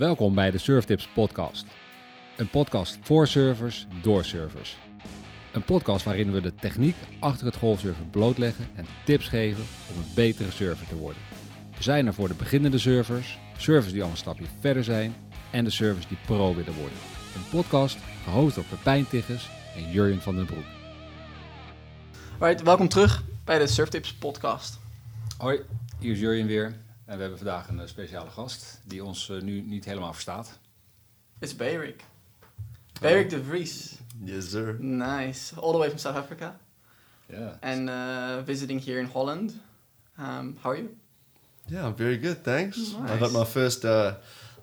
Welkom bij de Surftips podcast. Een podcast voor surfers, door surfers. Een podcast waarin we de techniek achter het golfsurfen blootleggen en tips geven om een betere surfer te worden. We zijn er voor de beginnende surfers, surfers die al een stapje verder zijn en de surfers die pro willen worden. Een podcast gehost door Pepijn Tigges en Jurjen van den Broek. Right, welkom terug bij de Surftips podcast. Hoi, hier is Jurjen weer. En we hebben vandaag een eh, speciale gast die ons eh, nu niet helemaal verstaat. It's Bayrick. Bayrick de Vries. Yes, sir. Nice. All the way from South Africa. Ja. And uh, visiting here in Holland. Um, how are you? Yeah, I'm very good, thanks. I got my first uh,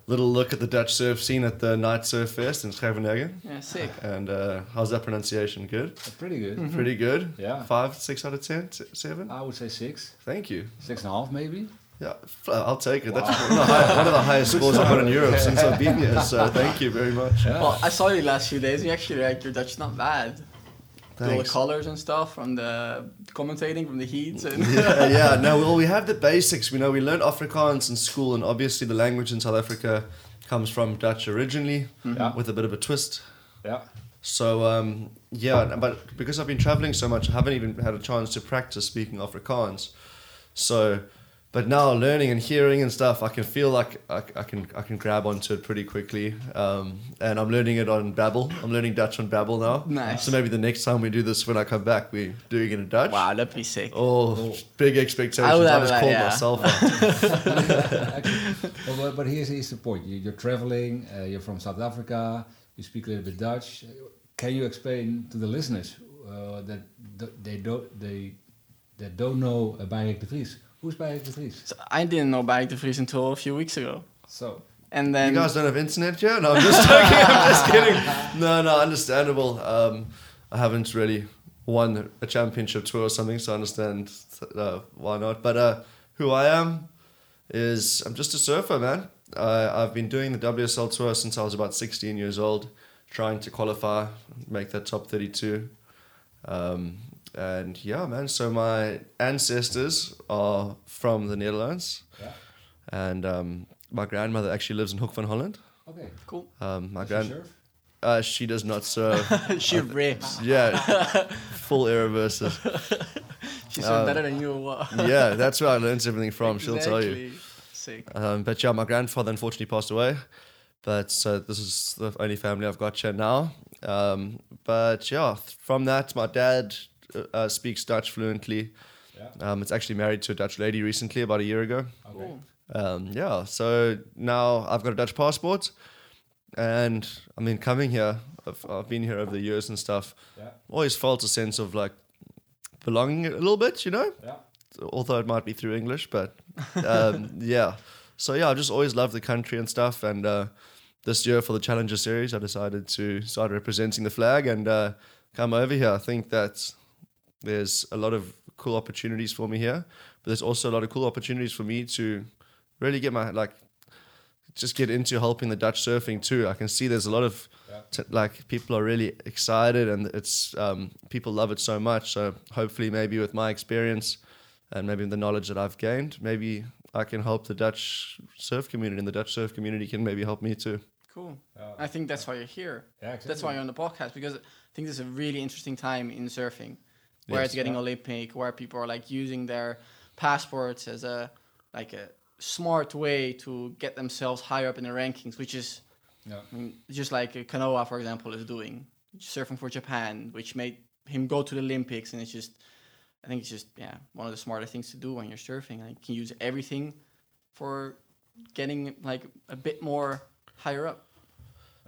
little look at the Dutch surf scene at the Night Surf Fest in Scheveningen. Yeah, sick. And uh, how's that pronunciation? Good? Pretty good. Pretty good? Yeah. Five, six out of ten? Seven? I would say six. Thank you. Six and a half maybe. Yeah, f- I'll take it. That's one of, the high, one of the highest scores I've got in Europe since I've been here, so thank you very much. Yeah. Well, I saw you last few days. You actually like your Dutch not bad. With All the colors and stuff from the commentating from the heats and yeah, yeah. No, well, we have the basics. We know we learned Afrikaans in school, and obviously the language in South Africa comes from Dutch originally, Yeah. with a bit of a twist. Yeah. So um, yeah, but because I've been traveling so much, I haven't even had a chance to practice speaking Afrikaans. So, but now learning and hearing and stuff, I can feel like I, I can I can grab onto it pretty quickly. Um, and I'm learning it on Babbel. I'm learning Dutch on Babbel now. Nice. So maybe the next time we do this, when I come back, we're doing it in Dutch. wow, that'd be sick. Oh, big expectations. I I, would have just that, called yeah. myself out. Well, but, but here's, here's the point. You, you're traveling, uh, you're from South Africa, you speak a little bit Dutch. Can you explain to the listeners uh, that they don't they that don't know uh, Beyrick de Vries? Who's Beyrick de Vries? So I didn't know Beyrick de Vries until a few weeks ago. So, And then you guys don't have internet yet? No, I'm just joking. I'm just kidding. No, no, understandable. Um, I haven't really won a championship tour or something, so I understand uh, why not. But uh, who I am is I'm just a surfer, man. I I've been doing the WSL tour since I was about 16 years old, trying to qualify, make that top 32. Um, and yeah, man. So my ancestors are from the Netherlands, yeah. and um, my grandmother actually lives in Hoek van Holland. Okay. cool. Um, my Does she grand, surf? uh, she does not serve. she rips. yeah, full air versus. She's Uh, better than you. or what? Yeah, that's where I learned everything from. She'll tell you. Sick. Um, but yeah, my grandfather unfortunately passed away. But so this is the only family I've got here now. Um, but yeah, th- from that, my dad uh, uh, speaks Dutch fluently. Yeah. Um, it's actually married to a Dutch lady recently, about a year ago. Okay. Cool. Um, yeah, so now I've got a Dutch passport, and I mean, coming here, I've, I've been here over the years and stuff. Yeah. Always felt a sense of like belonging a little bit, you know, Yeah. although it might be through English, but um, yeah. So yeah, I just always loved the country and stuff. And uh, this year for the Challenger Series, I decided to start representing the flag and uh, come over here. I think that there's a lot of cool opportunities for me here, but there's also a lot of cool opportunities for me to really get my like just get into helping the Dutch surfing too. I can see there's a lot of Yeah. t- like people are really excited and it's um, people love it so much. So hopefully, maybe with my experience and maybe the knowledge that I've gained, maybe I can help the Dutch surf community, and the Dutch surf community can maybe help me too. Cool. Yeah. I think that's why you're here. Yeah, exactly. That's why you're on the podcast because I think this is a really interesting time in surfing, where Yes. it's getting Yeah. Olympic, where people are like using their passports as a like a smart way to get themselves higher up in the rankings, which is Yeah. I mean, just like Kanoa, for example, is doing surfing for Japan, which made him go to the Olympics, and it's just I think it's just yeah one of the smarter things to do when you're surfing. Like you can use everything for getting like a bit more higher up.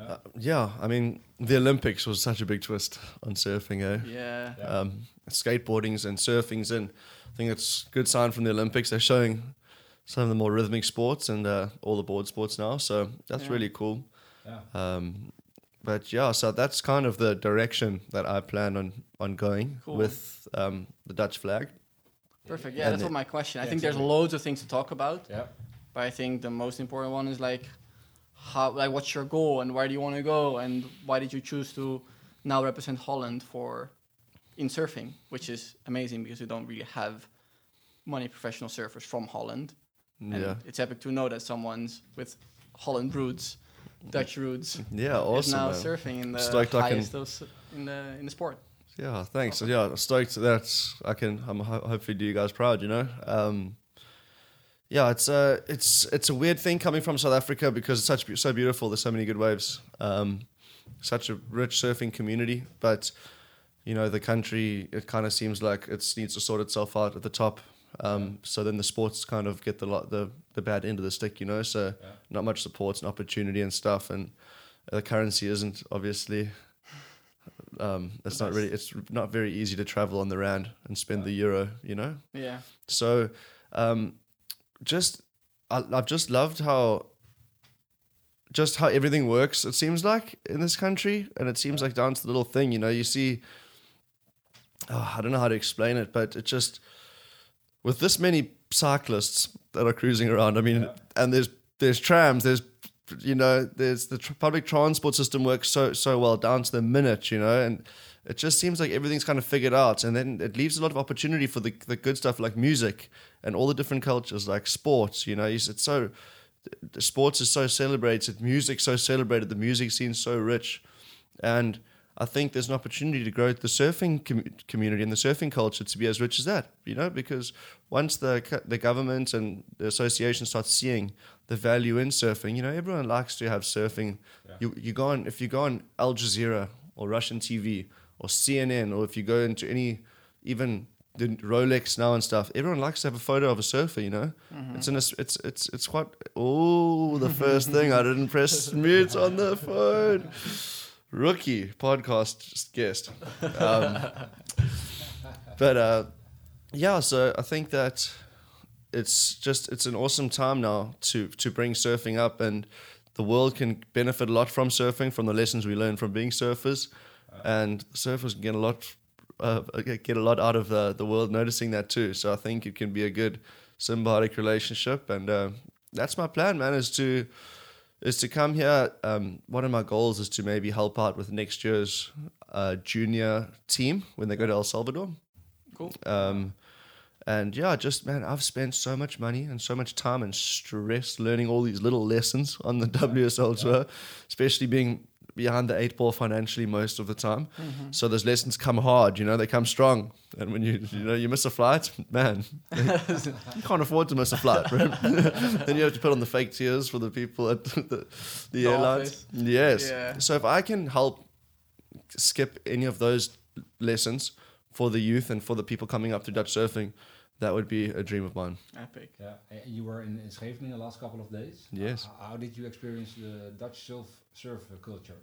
Uh, yeah, I mean the Olympics was such a big twist on surfing, eh? Yeah. Yeah. um, skateboarding's and surfing's in. I think it's a good sign from the Olympics. They're showing some of the more rhythmic sports and uh, all the board sports now. So that's Yeah. really cool. Yeah. Um, but yeah, so that's kind of the direction that I plan on on going Cool. with um, the Dutch flag. Perfect. Yeah, And that's the- what my question. I Yeah, think there's loads of things to talk about, Yeah. but I think the most important one is like how like what's your goal and where do you want to go and why did you choose to now represent Holland for in surfing, which is amazing because we don't really have many professional surfers from Holland. And it's epic to know that someone's with Holland roots, Dutch roots. Yeah, is awesome. now man. surfing in the Stoked I can- highest of in the in the sport. Yeah, thanks. Yeah, stoked that I can. I'm ho- hopefully do you guys proud. You know. Um, yeah, it's a it's it's a weird thing coming from South Africa because it's such so beautiful. There's so many good waves. Um, such a rich surfing community, but you know the country it kind of seems like it needs to sort itself out at the top. Um, so then the sports kind of get the lot the the bad end of the stick. You know, so Yeah. not much support and opportunity and stuff, and the currency isn't obviously um, it's not really it's not very easy to travel on the rand and spend the euro you know Yeah, so um, just I, i've just loved how just how everything works it seems like in this country and it seems like down to the little thing you know you see oh, i don't know how to explain it but it just with this many cyclists that are cruising around i mean Yeah. and there's there's trams there's you know there's the tr- public transport system works so so well down to the minute you know and it just seems like everything's kind of figured out and then it leaves a lot of opportunity for the, the good stuff like music and all the different cultures like sports you know it's it's so the sports is so celebrated music so celebrated the music scene's so rich and I think there's an opportunity to grow the surfing com- community and the surfing culture to be as rich as that, you know, because once the the government and the association start seeing the value in surfing, you know, everyone likes to have surfing. Yeah. You you go on if you go on Al Jazeera or Russian TV or CNN or if you go into any even the Rolex now and stuff, everyone likes to have a photo of a surfer, you know. It's in a, s- it's it's it's quite oh the first thing I didn't press mute on the phone rookie podcast guest. Um, but uh, yeah, so I think that it's just it's an awesome time now to to bring surfing up, and the world can benefit a lot from surfing from the lessons we learn from being surfers, and surfers can get a lot. Uh, get a lot out of the, the world noticing that too. So I think it can be a good symbiotic relationship, and uh, that's my plan, man. Is to is to come here. Um, one of my goals is to maybe help out with next year's uh, junior team when they go to El Salvador. cool. Um, and yeah, just man, I've spent so much money and so much time and stress learning all these little lessons on the WSL tour, especially being behind the eight ball financially most of the time. Mm-hmm. So those lessons come hard, you know, they come strong. And when you you know you miss a flight, man, you can't afford to miss a flight, right? then you have to put on the fake tears for the people at the, the The airlines. office. Yes. Yeah. So if I can help skip any of those lessons for the youth and for the people coming up to Dutch surfing, that would be a dream of mine. Epic. Yeah, uh, you were in, in Scheveningen the last couple of days. Yes. How, how did you experience the Dutch surf surf culture?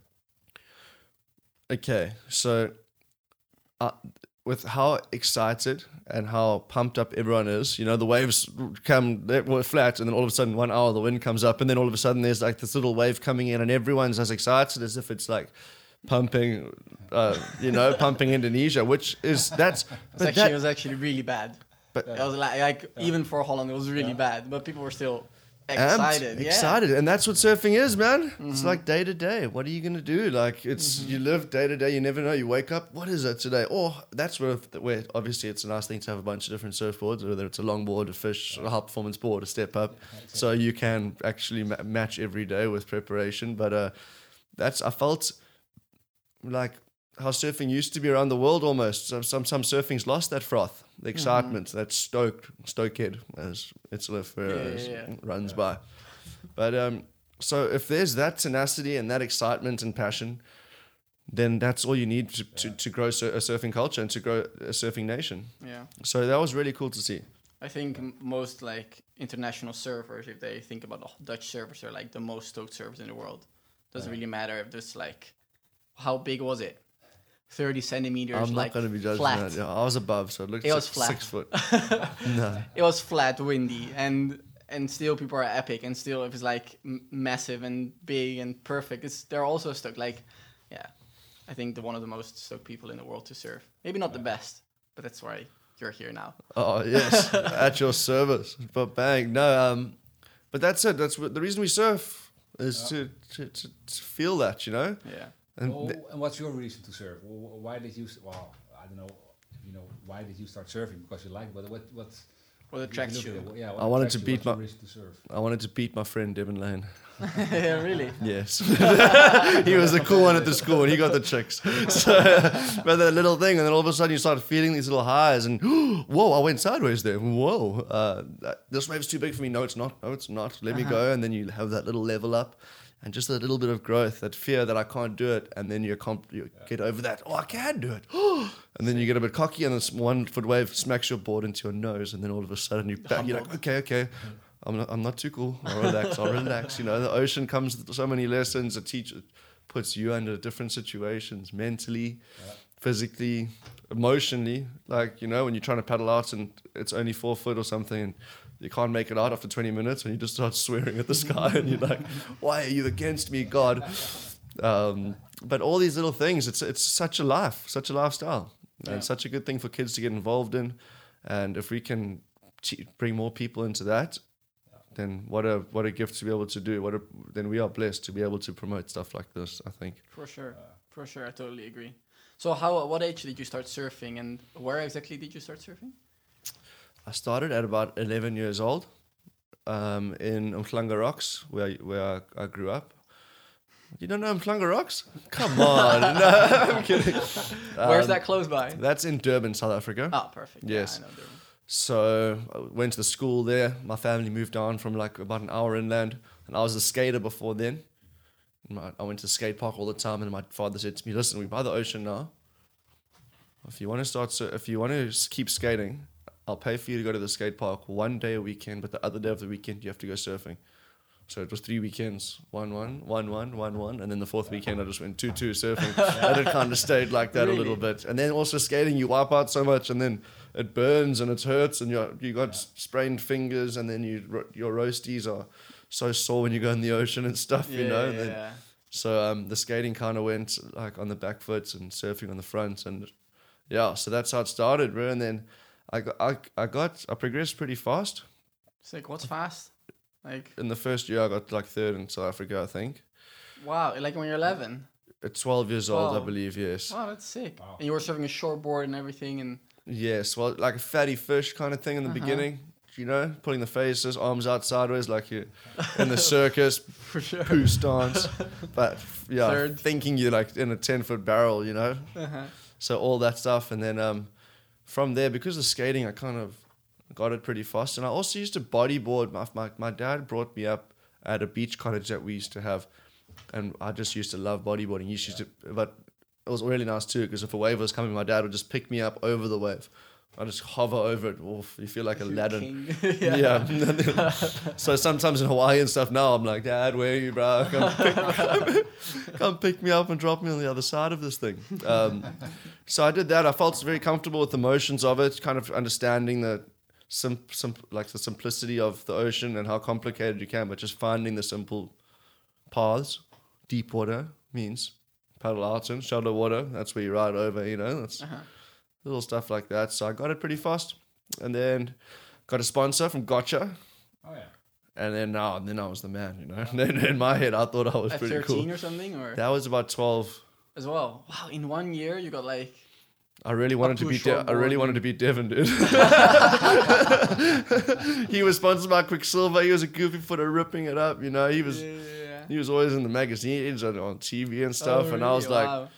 Okay, so uh, with how excited and how pumped up everyone is, you know, the waves come they were flat, and then all of a sudden, one hour the wind comes up, and then all of a sudden there's like this little wave coming in, and everyone's as excited as if it's like pumping, uh, you know, pumping Indonesia, which is that's It's actually, that- it was actually really bad. But- it was like, like even for Holland, it was really Yeah. bad. But people were still amped, excited. yeah. excited, and that's what surfing is, man. It's like day to day. What are you gonna do? Like it's you live day to day. You never know. You wake up. What is it today? Or that's where where obviously it's a nice thing to have a bunch of different surfboards, whether it's a longboard, a fish, a high performance board, a step up, so you can actually ma- match every day with preparation. But uh, that's I felt like how surfing used to be around the world almost. Some some, some surfing's lost that froth, the excitement, that stoked stokehead as Italo Ferreira Yeah, yeah, yeah. runs by. But um, so if there's that tenacity and that excitement and passion, then that's all you need to, to, to grow sur- a surfing culture and to grow a surfing nation. Yeah. So that was really cool to see. I think m- most like international surfers, if they think about the Dutch surfers, are like the most stoked surfers in the world. Doesn't really matter if there's like, how big was it? Thirty centimeters. I'm like not going to be judging flat. that. Yeah, I was above, so it looked It six, was flat. six foot. no. It was flat, windy, and and still people are epic, and still if it's like m- massive and big and perfect, it's they're also stuck. Like, yeah, I think the one of the most stuck people in the world to surf. Maybe not the best, but that's why you're here now. Oh yes, at your service. But bang, no. Um, but that's it. That's what, the reason we surf is to, to, to, to feel that, you know. Yeah. And Oh, and what's your reason to surf? Wh- wh- Why did you? Well, I don't know. You know, why did you start serving? Because you like. But what what What attracts you? Yeah, I wanted to beat my- to surf. I wanted to beat my friend Devin Lane. yeah, really. Yes. he was the cool one at the school and he got the chicks. So, but that little thing, and then all of a sudden you start feeling these little highs, and whoa, I went sideways there. Whoa, uh, that, this wave's too big for me. No, it's not. No, it's not. Let me go. And then you have that little level up. And just a little bit of growth, that fear that I can't do it, and then you, comp- you get over that. Oh, I can do it. and then you get a bit cocky, and this one foot wave smacks your board into your nose, and then all of a sudden you back, you're like, okay, okay, I'm not, I'm not too cool. I'll relax. I'll relax. You know, the ocean comes with so many lessons. A teacher puts you under different situations, mentally, physically, emotionally. Like you know, when you're trying to paddle out and it's only four foot or something, and you can't make it out after 20 minutes, and you just start swearing at the sky, and you're like, "Why are you against me, God?" Um, but all these little things, it's it's such a life, such a lifestyle, Yeah. and such a good thing for kids to get involved in. And if we can bring more people into that, then what a what a gift to be able to do. What a, then we are blessed to be able to promote stuff like this. I think For sure. For sure, I totally agree. So, how? What age did you start surfing, and where exactly did you start surfing? I started at about 11 years old um, in Umhlanga Rocks, where where I, I grew up. You don't know Umhlanga Rocks? Come on, no, I'm kidding. Where's Um, that close by? That's in Durban, South Africa. Ah, perfect. yes. Yeah, I know Durban. So I went to the school there. My family moved on from like about an hour inland, and I was a skater before then. My, I went to the skate park all the time, and my father said to me, "Listen, we're by the ocean now. If you want to start, sur- if you want to keep skating, I'll pay for you to go to the skate park one day a weekend, but the other day of the weekend you have to go surfing." So it was three weekends, one, one, one, one, one, one, and then the fourth weekend I just went two, two surfing, and it kind of stayed like that a little bit. And then also skating, you wipe out so much, and then it burns and it hurts, and you you got sprained fingers, and then you your roasties are so sore when you go in the ocean and stuff, you know. Yeah, Then- yeah. so um, the skating kind of went like on the back foot and surfing on the front, and yeah, so that's how it started, bro. And then I got I, I got I progressed pretty fast. Sick. What's fast? Like, In the first year, I got like third in South Africa, I think. wow. Like when you're 11. At 12 years old, I believe, yes. Wow, that's sick. Wow. And you were surfing a shortboard and everything, and Yes, well, like a fatty fish kind of thing in the Uh-huh. beginning, you know, putting the faces, arms out sideways like you in the circus, for sure. poo stance. But yeah, Third. thinking you're like in a 10 foot barrel, you know? Uh-huh. So all that stuff. And then um, from there, because of skating, I kind of got it pretty fast. And I also used to bodyboard. My, my, my dad brought me up at a beach cottage that we used to have. And I just used to love bodyboarding. He used to, but it was really nice too because if a wave was coming, my dad would just pick me up over the wave. I just hover over it. Oof, you feel like Aladdin. king. Yeah. so sometimes in Hawaii and stuff now, I'm like, Dad, where are you, bro? Come pick, come, come pick me up and drop me on the other side of this thing. Um, so I did that. I felt very comfortable with the motions of it, kind of understanding the sim, sim, like the simplicity of the ocean and how complicated you can, but just finding the simple paths. Deep water means paddle out in shallow water. That's where you ride over. You know, that's Uh-huh. Little stuff like that. So I got it pretty fast, and then got a sponsor from Gotcha. Oh yeah. And then now, and then I was the man, you know. then in my head, I thought I was At pretty 13 cool. or something, or That was about twelve. as well. Wow, in one year you got like I really wanted to to a beat. De- I really wanted to beat Devin, dude. he was sponsored by Quiksilver. He was a goofy footer, ripping it up. You know, he was. yeah. yeah. He was always in the magazines and on TV and stuff. Oh, and I was really? like, Wow.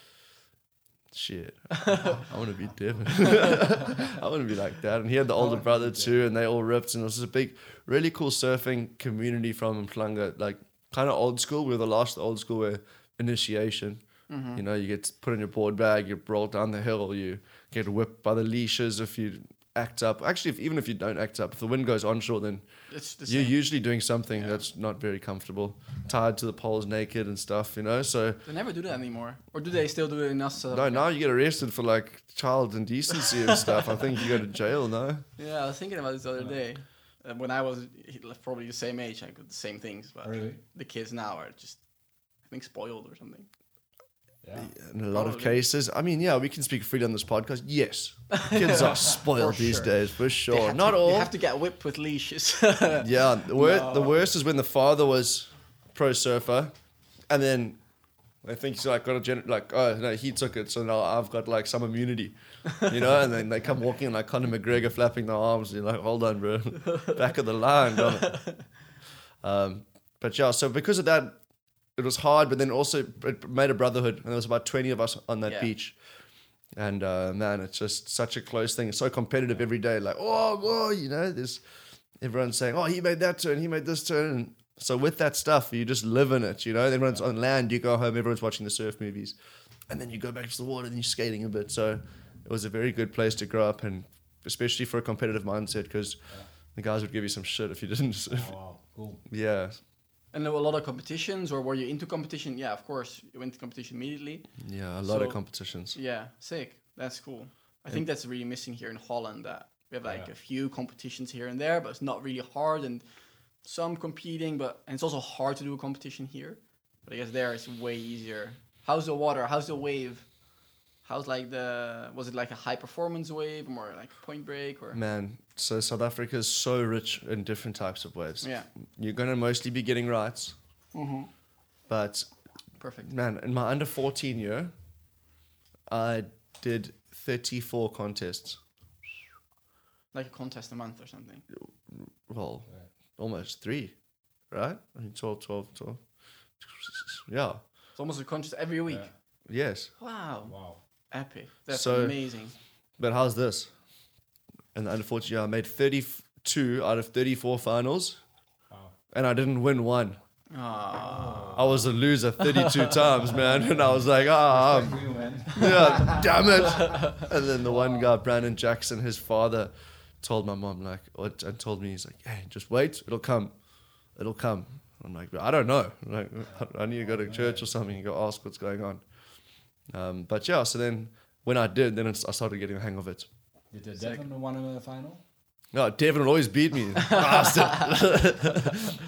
Shit, I want to be Devin. I want to be like that. And he had the older brother too, and they all ripped. And it was a big, really cool surfing community from Umhlanga, like kind of old school. We were the last old school where initiation. Mm-hmm. You know, you get put in your board bag, you roll down the hill, you get whipped by the leashes if you act up. Actually, if, even if you don't act up, if the wind goes onshore, then the you're usually doing something Yeah. that's not very comfortable, tied to the poles naked and stuff. You know, so They never do that anymore, or do they still do it in us? uh, no, now you get arrested for like child indecency and stuff. I think you go to jail, no? Yeah, I was thinking about this the other day. Uh, when I was probably the same age, I got the same things, but Really? the kids now are just, I think, spoiled or something. Yeah. In a lot of cases, I mean, yeah, we can speak freely on this podcast. Yes, kids are spoiled For these sure. days for sure. Not to, all. You have to get whipped with leashes. Yeah, the, wor- the worst is when the father was pro surfer, and then I think he's like got a gen- like oh no he took it so now I've got like some immunity, you know. and then they come walking like Conor McGregor flapping their arms. You're like, hold on, bro, back of the line. Um, but yeah, so because of that, it was hard. But then also it made a brotherhood, and there was about twenty of us on that Yeah. beach. And uh, man, it's just such a close thing. It's so competitive every day. Like, oh, whoa, you know, there's everyone's saying, oh, he made that turn, he made this turn. And so with that stuff, you just live in it. You know, everyone's on land. You go home, everyone's watching the surf movies, and then you go back to the water, and you're skating a bit. So it was a very good place to grow up, and especially for a competitive mindset, because the guys would give you some shit if you didn't. Oh, wow, cool. yeah, And there were a lot of competitions, or were you into competition? Yeah, of course, you went to competition immediately. yeah, a lot of competitions. Yeah, sick. That's cool. I think that's really missing here in Holland. That we have like Yeah. a few competitions here and there, but it's not really hard and some competing. But and it's also hard to do a competition here. But I guess there it's way easier. How's the water? How's the wave? How's like the was it like a high performance wave more like point break or Man, so South Africa is so rich in different types of waves. yeah You're gonna mostly be getting rights, mm-hmm. but perfect man, in my under 14 year, I did 34 contests. like a contest a month or something. Well, almost three, right? I mean, 12, 12, 12. Yeah. It's almost a contest every week. Yeah. Yes. Wow, Wow. epic. That's So- amazing. But how's this? In the under 14 year, I made 32 out of 34 finals, Wow. and I didn't win one. Ah, I was a loser 32 times, man. And I was like, ah, I'm- you, man. yeah, damn it. And then the one guy, Brandon Jackson, his father, told my mom, like, and told me, he's like, hey, just wait, it'll come. It'll come. I'm like, I don't know. I'm like, I need to go to church or something and go ask what's going on. Um, but yeah, so then when I did, then it's, I started getting a hang of it. Did the Sick. Devon won the final? No, Devin would always beat me. Bastard.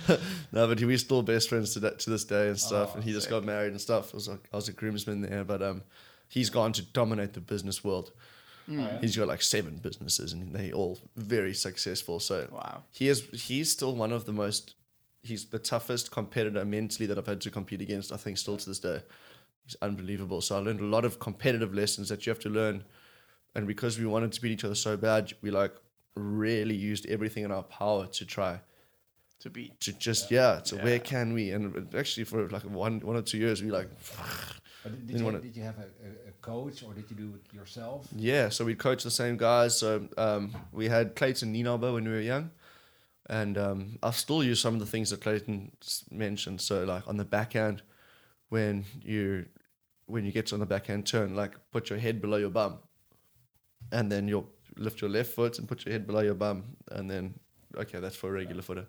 no, but we're still best friends to, that, to this day and stuff. Oh, and he just sick. got married and stuff. I was, like, I was a groomsman there, but um, he's gone to dominate the business world. Oh, yeah? He's got like seven businesses and they all very successful. So wow. he is he's still one of the most he's the toughest competitor mentally that I've had to compete against, I think still to this day. He's unbelievable. So I learned a lot of competitive lessons that you have to learn. And because we wanted to beat each other so bad, we like really used everything in our power to try To beat. to just yeah, so Yeah. where can we? And actually for like one one or two years we like But did, Didn't you, did you have a, a, a coach or did you do it yourself? Yeah, so we'd coach the same guys. So um, we had Clayton Nienaber when we were young. And um, I still use some of the things that Clayton mentioned. So like on the backhand, when you when you get to on the backhand turn, like put your head below your bum. And then you'll lift your left foot and put your head below your bum. And then okay, that's for a regular footer.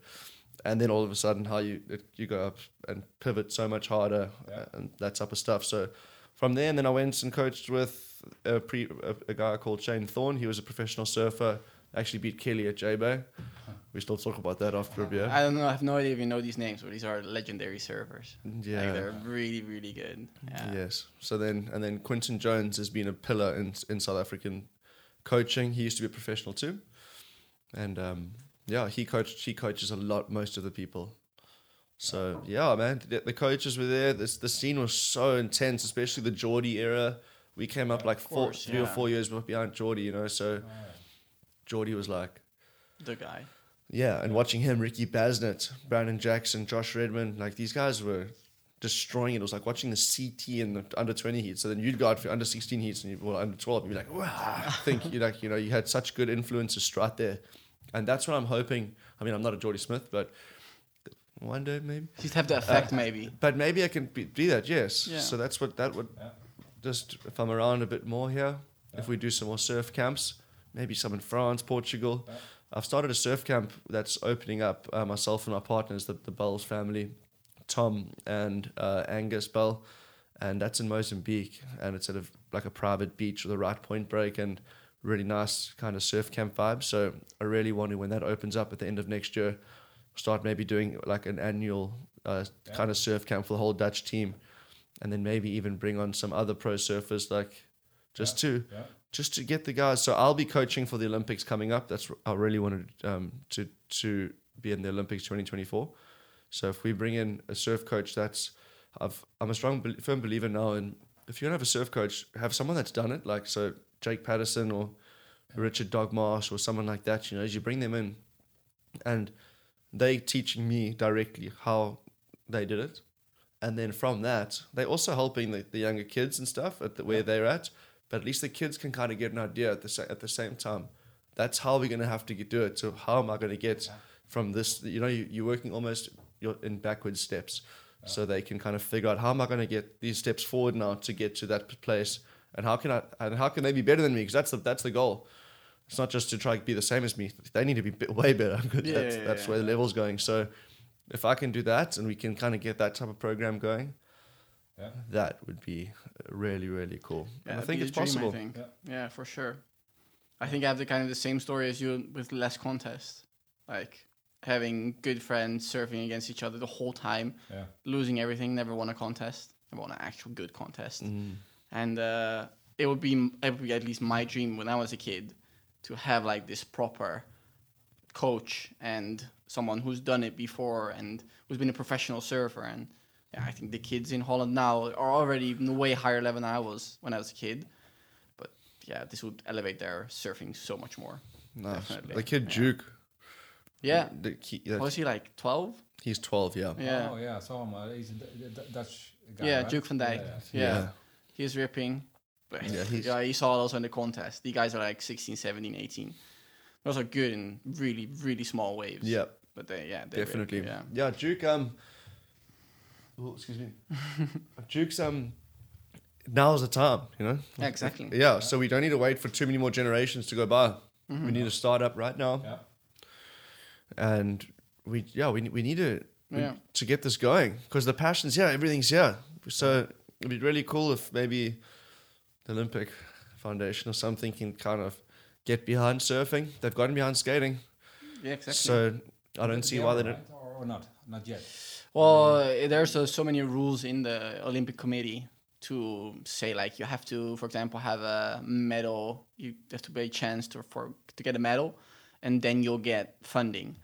And then all of a sudden how you it, you go up and pivot so much harder Yeah. Uh, and that type of stuff. So from there, and then I went and coached with a, pre, a, a guy called Shane Thorne. He was a professional surfer. Actually beat Kelly at J Bay. We still talk about that after a beer. I don't know. I have no idea if you know these names, but these are legendary servers. Yeah. Like they're really, really good. Yeah. Yes. So then, and then Quinton Jones has been a pillar in in South African coaching. He used to be a professional too, and um, yeah, he coached. He coaches a lot, most of the people. So yeah, man, the, the coaches were there. This the scene was so intense, especially the Jordy era. We came up like four, course, three or four years behind Jordy, you know. So Jordy was like. The guy. Yeah, and watching him, Ricky Basnett, Brandon Jackson, Josh Redmond, like these guys were destroying it. It was like watching the CT in the under 20 heats. So then you'd go out for under 16 heats and you well, under 12, you'd be like, wow. I think you like, you know, you had such good influences right there. And that's what I'm hoping. I mean, I'm not a Jordy Smith, but one day maybe. Just have the effect, maybe. But maybe I can be, be that, yes. Yeah. So that's what that would Yeah. just if I'm around a bit more here, if we do some more surf camps, maybe some in France, Portugal. Yeah. I've started a surf camp that's opening up. Uh, myself and my partners, the, the Bells family, Tom and uh, Angus Bell, and that's in Mozambique, and it's at a, like a private beach with a right point break and really nice kind of surf camp vibe. So I really want to, when that opens up at the end of next year, start maybe doing like an annual uh, Yeah. kind of surf camp for the whole Dutch team, and then maybe even bring on some other pro surfers like just to Yeah. just to get the guys. So I'll be coaching for the Olympics coming up. That's I really wanted um, to to be in the Olympics 2024. So if we bring in a surf coach that's I've I'm a strong firm believer now in if you don't have a surf coach, have someone that's done it, like so Jake Paterson or Richard Dogmarsh or someone like that. You know, as you bring them in, and they teaching me directly how they did it, and then from that, they're also helping the, the younger kids and stuff at the, where they're at. But at least the kids can kind of get an idea at the sa- at the same time. That's how we're gonna have to get, do it. So how am I gonna get from this? You know, you, you're working almost you're in backwards steps, so they can kind of figure out how am I gonna get these steps forward now to get to that place, and how can I and how can they be better than me? Because that's the that's the goal. It's not just to try to be the same as me. They need to be bit, way better. 'cause Yeah, that's yeah, that's yeah. where the level's going. So if I can do that and we can kind of get that type of program going, Yeah. that would be really really cool. Yeah, and I think it's dream, possible. Think. Yeah. Yeah. for sure. I think I have the kind of the same story as you with less contest, like having good friends surfing against each other the whole time, Yeah. losing everything, never won a contest, never won an actual good contest, Mm. and uh, it would be it would be at least my dream when I was a kid to have like this proper coach and someone who's done it before and who's been a professional surfer and yeah, I think the kids in Holland now are already even way higher level than I was when I was a kid. But yeah, this would elevate their surfing so much more. Nice. Definitely, The kid yeah. Duke. Yeah. the key- that- Was he like 12? he's twelve. Yeah. Yeah. Oh yeah, I saw him. Uh, he's a D- D- Dutch guy. Yeah, right? Duke van Dijk. Yeah, Yeah. Yeah. He's ripping. But Yeah, he's- yeah, you saw those in the contest. The guys are like 16, 17, 18. Those are good in really, really small waves. Yeah. But they, yeah, they rip, definitely. Yeah. Yeah, Duke. Um, oh, excuse me. Duke's um, now's the time. You know. Yeah, exactly. Yeah. So we don't need to wait for too many more generations to go by. Mm-hmm. We need to start up right now, Yeah. And we yeah we we need to Yeah. to get this going because the passion's here, everything's here. So it'd be really cool if maybe the Olympic Foundation or something can kind of get behind surfing. They've gotten behind skating, Yeah, exactly. so I don't see They why are, they don't. right? Or, or not, not yet. Well, uh, there's uh, so many rules in the Olympic Committee to say like you have to, for example, have a medal. You have to be a chance to for to get a medal, and then you'll get funding.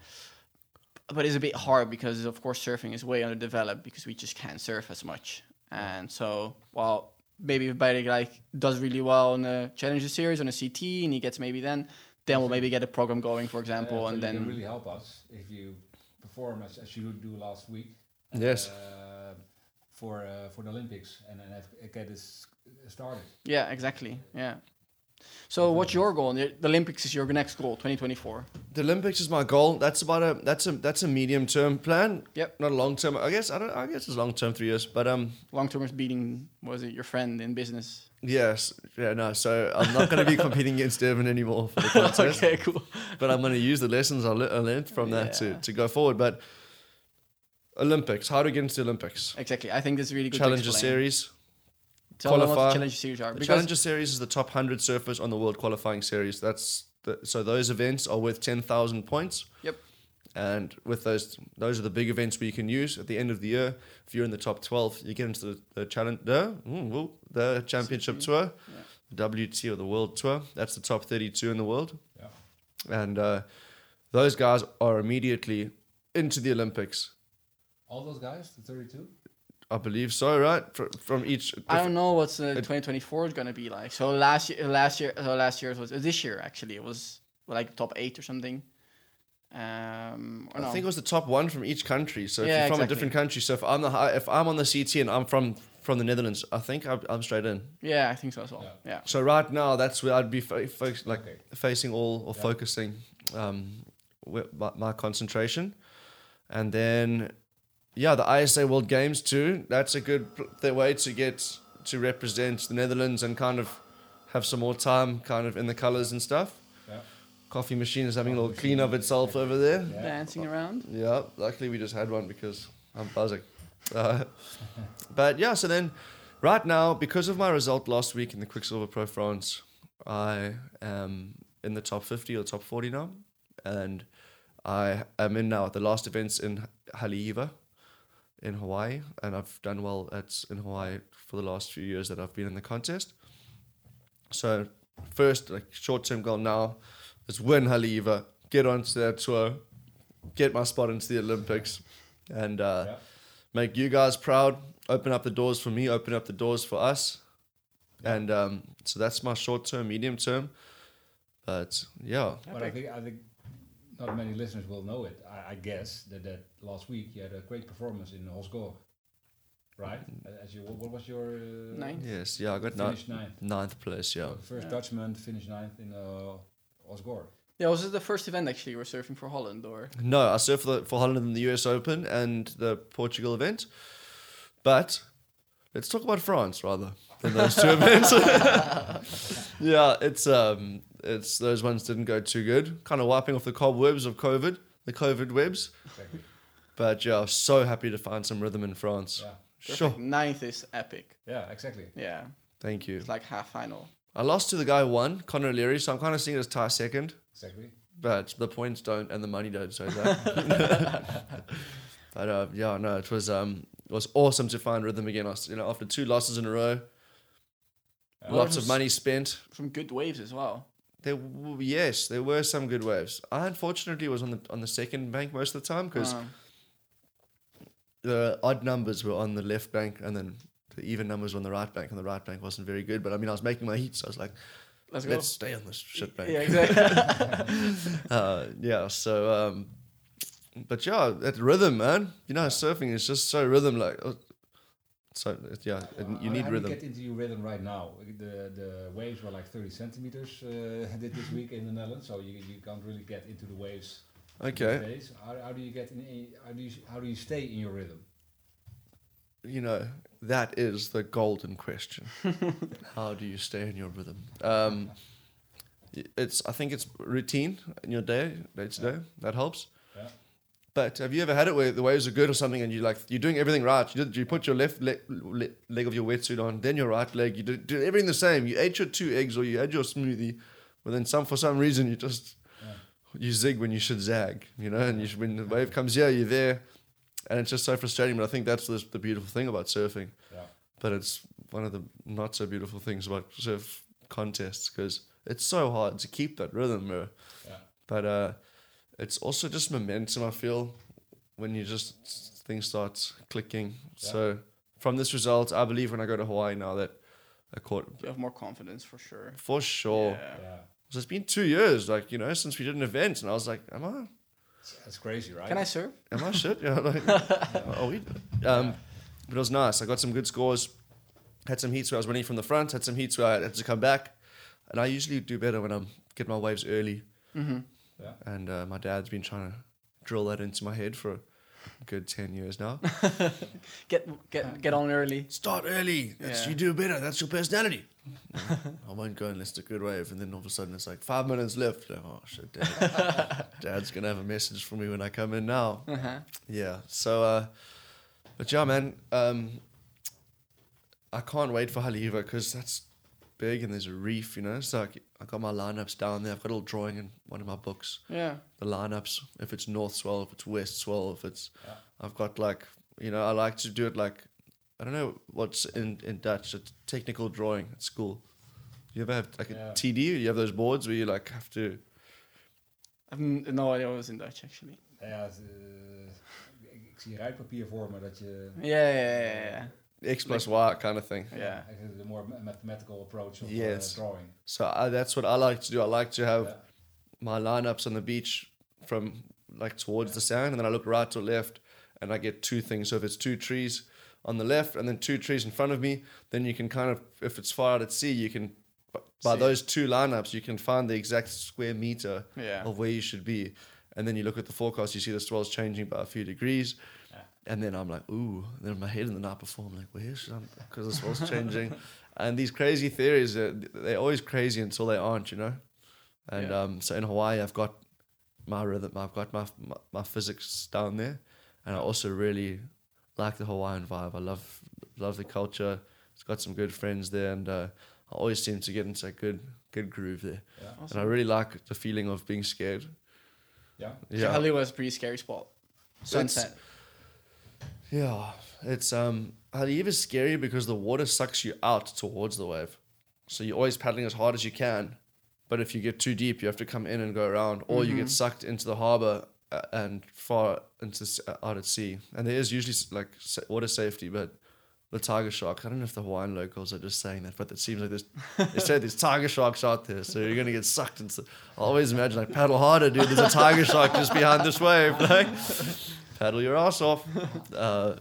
But it's a bit hard because of course surfing is way underdeveloped because we just can't surf as much. And so, well, maybe if Barry like does really well in the Challenger series on a CT and he gets maybe then, then we'll maybe get a program going, for example, Yeah, and then really help us if you perform as, as you do last week. Yes. Uh, for uh, for the Olympics and then have, get this started. Yeah, exactly. Yeah. So what's your goal? The Olympics is your next goal, 2024. The Olympics is my goal. That's about a that's a that's a medium term plan. Yep. Not a long term. I guess I don't. I guess it's long term, three years. But um, Long term is beating was it your friend in business? yes, yeah, no. So I'm not going to be competing against Devon anymore for the contest. okay, cool. But I'm going to use the lessons I, le- I learned from that to, Yeah. to go forward. But Olympics, how to get into the Olympics? Exactly. I think this is really good. Challenger series. Tell them what the qualify. Challenger series are. The Challenger series is the top hundred surfers on the world qualifying series. That's the, so those events are worth ten thousand points. Yep. And with those, those are the big events where you can use at the end of the year. If you're in the top twelve, you get into the, the challenge, the, mm, well, the championship CT, tour, the WT or the world tour. That's the top thirty-two in the world. Yeah. And uh, those guys are immediately into the Olympics. All those guys, the 32. I believe so, right? Fr- From each. I don't know what's uh, 2024 is gonna be like. So last year, last year, so last year was this year actually. It was like top eight or something. Um, or I no. think it was the top one from each country. So if you're from a different country, so if I'm the high, if I'm on the CT and I'm from from the Netherlands, I think I'm, I'm straight in. yeah, I think so as well. Yeah. Yeah. So right now, that's where I'd be fo- fo- like Okay. facing all or Yeah. focusing um, with my, my concentration, and then yeah, the ISA World Games too. That's a good pl- way to get to represent the Netherlands and kind of have some more time, kind of in the colors and stuff. Yeah. Coffee machine is having a little Coffee clean of itself over there. Yeah. Dancing around. Yeah, luckily we just had one because I'm buzzing. Uh, but yeah, so then right now, because of my result last week in the Quiksilver Pro France, I am in the top 50 or top 40 now. And I am in now at the last events in Haleiwa in Hawaii. And I've done well at in Hawaii for the last few years that I've been in the contest. So first, like short-term goal now is win Haleiwa, get onto that tour, get my spot into the Olympics, and uh, Yeah. make you guys proud, open up the doors for me, open up the doors for us, and um, so that's my short term, medium term. But yeah, But I think I think not many listeners will know it. I, I guess that, that last week you had a great performance in Hossegor, right? As you, what was your uh, Ninth? yes, yeah, I got ninth, ninth. ninth place. Yeah, First Yeah. Dutchman finished ninth in uh, Hossegor. Yeah, was it the first event actually you were surfing for Holland or? no, I surfed for, the, for Holland in the US Open and the Portugal event. But let's talk about France rather than those two events. yeah, it's um, it's those ones didn't go too good. Kind of wiping off the cobwebs of COVID, the COVID webs. Exactly. But yeah, I was so happy to find some rhythm in France. Yeah. Sure. Ninth is epic. Yeah, exactly. Yeah, Thank you. it's like half final. I lost to the guy who won, Conor Leary, so I'm kind of seeing it as tie second. Exactly. but the points don't and the money don't say that. but uh, yeah, no, it was um, it was awesome to find rhythm again. I was, you know, after two losses in a row, Uh, lots of money spent. Some good waves as well. There, w- yes, there were some good waves. I unfortunately was on the on the second bank most of the time because Um, the odd numbers were on the left bank and then the even numbers were on the right bank, and the right bank wasn't very good. But I mean, I was making my heats. I was like, let's go. let's stay on this shit bank. Yeah, exactly. uh, yeah, so um, but yeah, that rhythm, man. You know, surfing is just so rhythm like. So yeah, you need do rhythm. Get into your rhythm right now. The the waves were like 30 centimeters uh, this week in the Netherlands, so you, you can't really get into the waves. Okay. How, how do you get in? in- How do you how do you stay in your rhythm? you know that is the golden question. How do you stay in your rhythm? Um, it's I think it's routine in your day, day to day. That helps. But have you ever had it where the waves are good or something, and you like you're doing everything right? You did, you put your left leg, le- leg of your wetsuit on, then your right leg. You do, do everything the same. You ate your two eggs or you had your smoothie, but then some for some reason you just Yeah. you zig when you should zag. You know, and you should, when the wave comes here, you're there, and it's just so frustrating. But I think that's the, the beautiful thing about surfing. Yeah. But it's one of the not so beautiful things about surf contests because it's so hard to keep that rhythm. Yeah. But uh, it's also just momentum. I feel when you just things start clicking. Yeah. So from this result, I believe when I go to Hawaii now that I caught you have more confidence for sure. for sure. Yeah. Yeah. So it's been two years, like you know, since we did an event, and I was like, am I, That's crazy, right? Can I surf? am I shit? Yeah, like, are we? Um, but it was nice. I got some good scores. Had some heats where I was winning from the front. Had some heats where I had to come back, and I usually do better when I'm get my waves early. Mm-hmm. Yeah. And uh, my dad's been trying to drill that into my head for a good ten years now. Get get get on early. Start early. That's Yeah. you do better. That's your personality. I won't go unless it's a good wave. And then all of a sudden it's like five minutes left. Oh shit, dad. Dad's gonna have a message for me when I come in now. Uh-huh. Yeah. So, uh, but yeah, man. Um, I can't wait for Haleiwa because that's big and there's a reef. You know, so I, I got my lineups down there. I've got a little drawing in one of my books. Yeah. The lineups. If it's north swell, if it's west swell, if it's. Yeah. I've got like you know I like to do it like I don't know what's in in Dutch. It's technical drawing at school. You ever have like Yeah. a TD? You have those boards where you like have to. I've n- no idea what was in Dutch actually. Ja, het, ik, ik zie rijpapier voor me dat je Yeah, yeah, yeah, yeah. X plus Y kind of thing. Yeah. eigenlijk de more mathematical approach of Yes. uh, drawing. So I, that's what I like to do. I like to have Yeah. my lineups on the beach from like towards the sand, and then I look right or left, and I get two things. So if it's two trees on the left and then two trees in front of me, then you can kind of, if it's far out at sea, you can by See. those two lineups, you can find the exact square meter Yeah. of where you should be. And then you look at the forecast, you see the swell's changing by a few degrees. Yeah. And then I'm like, ooh. And then in my head in the night before, I'm like, where should I? Because the swell's changing. and these crazy theories, uh, they're always crazy until they aren't, you know? And Yeah. um, so in Hawaii, I've got my rhythm, I've got my, my, my physics down there. And I also really like the Hawaiian vibe. I love love the culture. It's got some good friends there. And uh, I always seem to get into a good, good groove there. Yeah. And I really like the feeling of being scared. Yeah. Yeah. Jahali was a pretty scary spot. Sunset. Yeah, it's um, Haleiwa is scary because the water sucks you out towards the wave, so you're always paddling as hard as you can. But if you get too deep, you have to come in and go around, or you get sucked into the harbor uh, and far into uh, out at sea, and there is usually like water safety, but the tiger shark. I don't know if the Hawaiian locals are just saying that, but it seems like there's they said there's tiger sharks out there, so you're gonna get sucked into. I always imagine like paddle harder, dude. There's a tiger shark just behind this wave, like paddle your ass off. Uh,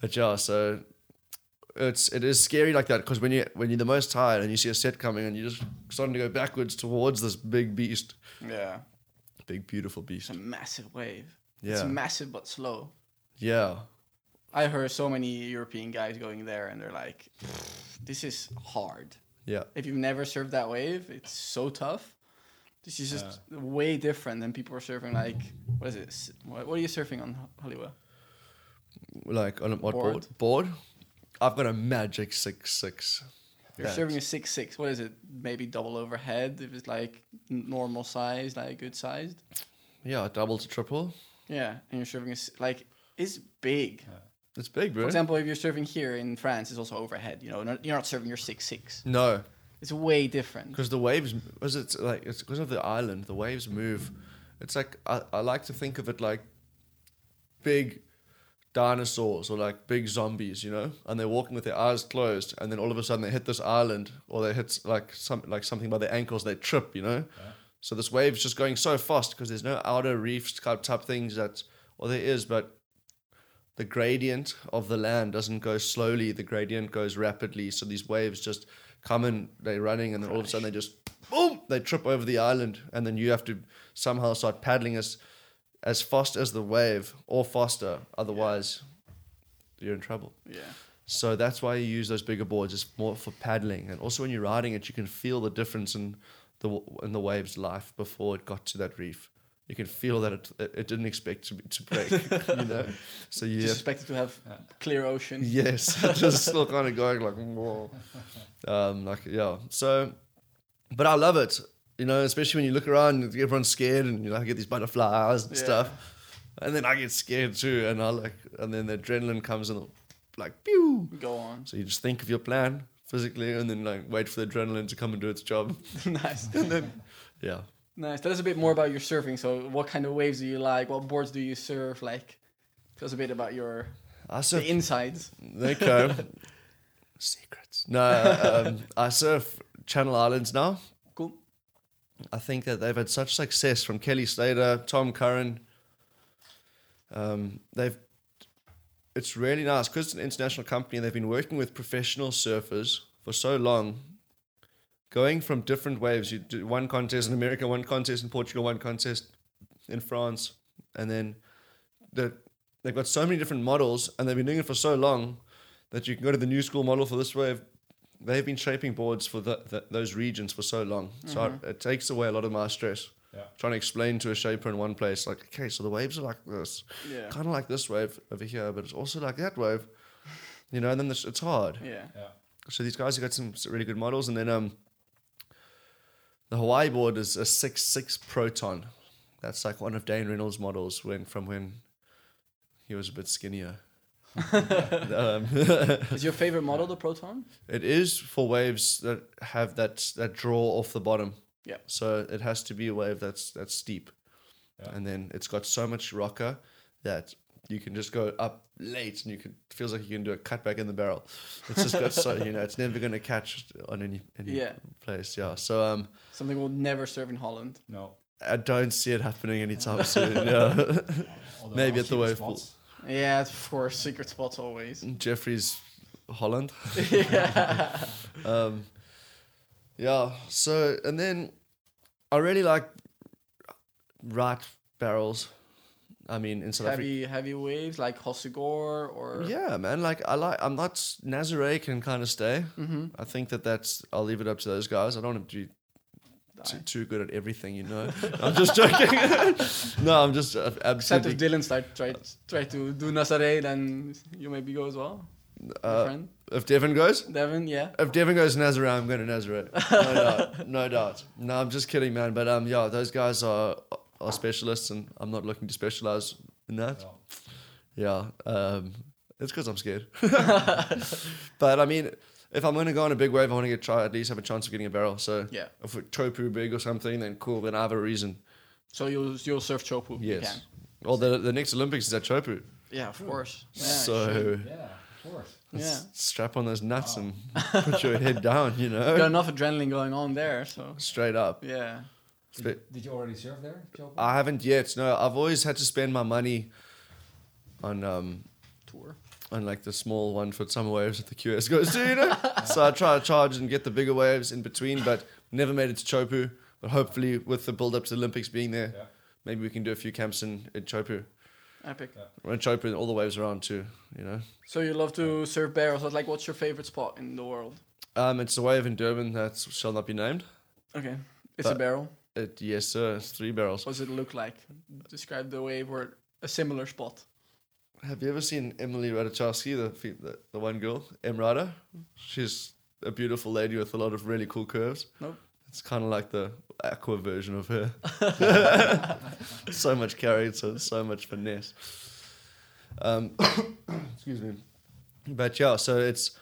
but yeah, so it's it is scary like that because when you when you're the most tired and you see a set coming and you're just starting to go backwards towards this big beast, Yeah. big beautiful beast. It's a massive wave. It's Yeah, massive but slow. yeah, I heard so many European guys going there and they're like, this is hard. yeah. If you've never surfed that wave, it's so tough. This is just way different than people are surfing like what is it? S- What, what are you surfing on Haleiwa? Like on a what Board. board? Board. I've got a magic six six. You're serving a six six. What is it? Maybe double overhead if it's like normal size, like good sized. Yeah, double to triple. Yeah, and you're surfing a like it's big. It's big, bro. For example, if you're serving here in France, it's also overhead. You know, not, you're not serving your six six. No, It's way different. because the waves was it like it's because of the island. The waves move. It's like I, I like to think of it like big dinosaurs or like big zombies, you know, and they're walking with their eyes closed, and then all of a sudden they hit this island or they hit like some like something by their ankles, they trip, you know. So this wave's just going so fast because there's no outer reefs type type things that, or there is, but the gradient of the land doesn't go slowly. The gradient goes rapidly. So these waves just come in, they're running, and then all of a sudden they just boom, they trip over the island, and then you have to somehow start paddling as as fast as the wave or faster. Otherwise, you're in trouble. Yeah. So that's why you use those bigger boards. It's more for paddling, and also when you're riding it, you can feel the difference in the in the wave's life before it got to that reef. You can feel that it it, it didn't expect to be, to break, you know. So you Just have, expected to have clear ocean. yes, just still kind of going like, whoa. um, like yeah. So, but I love it, you know, especially when you look around, and everyone's scared, and you know, get these butterflies and Yeah. stuff, and then I get scared too, and I like, and then the adrenaline comes and like, pew. Go on. So you just think of your plan physically, and then like wait for the adrenaline to come and do its job, nice. and then yeah. Nice. Tell us a bit more about your surfing. So, what kind of waves do you like? What boards do you surf? Like, tell us a bit about your I surf the insides. There you go. Secrets. No, um, I surf Channel Islands now. Cool. I think that they've had such success from Kelly Slater, Tom Curren. Um, they've it's really nice because it's an international company. and They've been working with professional surfers for so long, going from different waves. You do one contest in America, one contest in Portugal, one contest in France, and then the, they've got so many different models, and they've been doing it for so long that you can go to the new school model for this wave. They've been shaping boards for the, the, those regions for so long, so it, it takes away a lot of my stress. Yeah. Trying to explain to a shaper in one place, like, okay, so the waves are like this, Yeah. kind of like this wave over here, but it's also like that wave, you know. And then it's, it's hard. Yeah. Yeah. So these guys have got some really good models, and then um, the Hawaii board is a six six Proton. That's like one of Dane Reynolds' models when from when he was a bit skinnier. um, Is your favorite model the Proton? it is for waves that have that that draw off the bottom. Yeah. So it has to be a wave that's that's steep, Yeah. and then it's got so much rocker that you can just go up late, and you can feels like you can do a cutback in the barrel. It's just got so you know it's never going to catch on any any Yeah. place. Yeah. So um, Something we'll never serve in Holland. No. I don't see it happening anytime soon. Yeah. Maybe at the see wave spots. Yeah, of course, secret spots always. Jeffrey's Holland. yeah. Um, yeah. So and then I really like right barrels. I mean, in South Africa. heavy heavy waves like Hossegor or Yeah, man. Like I like. I'm not Nazare can kind of stay. hmm I think that that's. I'll leave it up to those guys. I don't want to be too, too good at everything, you know. I'm just joking. no, I'm just uh, Except absolutely. if Dylan start try try to do Nazare, then you maybe go as well. Uh, friend if Devon goes, Devin, yeah. if Devon goes Nazare, I'm going to Nazare. No doubt. No doubt. No, I'm just kidding, man. But um, yeah, those guys are are specialists, and I'm not looking to specialize in that. No. Yeah, um, it's because I'm scared. but I mean, if I'm going to go on a big wave, I want to get try at least have a chance of getting a barrel. So Yeah. if it's topu big or something, then cool. Then I have a reason So you'll you'll surf Chopu. you Yes. can. Well, the the next Olympics is at Chopu, Yeah, of course. Yeah, so. Yeah, of course. yeah. strap on those nuts and put your head down. You Got know, enough adrenaline going on there, so straight up. yeah. Did, you- did you already surf there, Joe? I haven't yet. No, I've always had to spend my money on um Tour. on like the small one foot summer waves that the QS goes to, you know. so I try to charge and get the bigger waves in between, but never made it to Chopu. But hopefully, with the build up to the Olympics being there, Yeah. maybe we can do a few camps in, in Chopu. Epic. Run Chopu and all the waves around too, you know. So you love to surf barrels. But like, what's your favorite spot in the world? Um, it's a wave in Durban that shall not be named. Okay, it's a barrel. It, yes, sir. It's three barrels. What does it look like? Describe the wave or a similar spot. Have you ever seen Emily Ratajkowski, the, the the one girl, Emrata? She's a beautiful lady with a lot of really cool curves. Nope. It's kind of like the aqua version of her. so much carry, so so much finesse. Um, excuse me. But yeah, so it's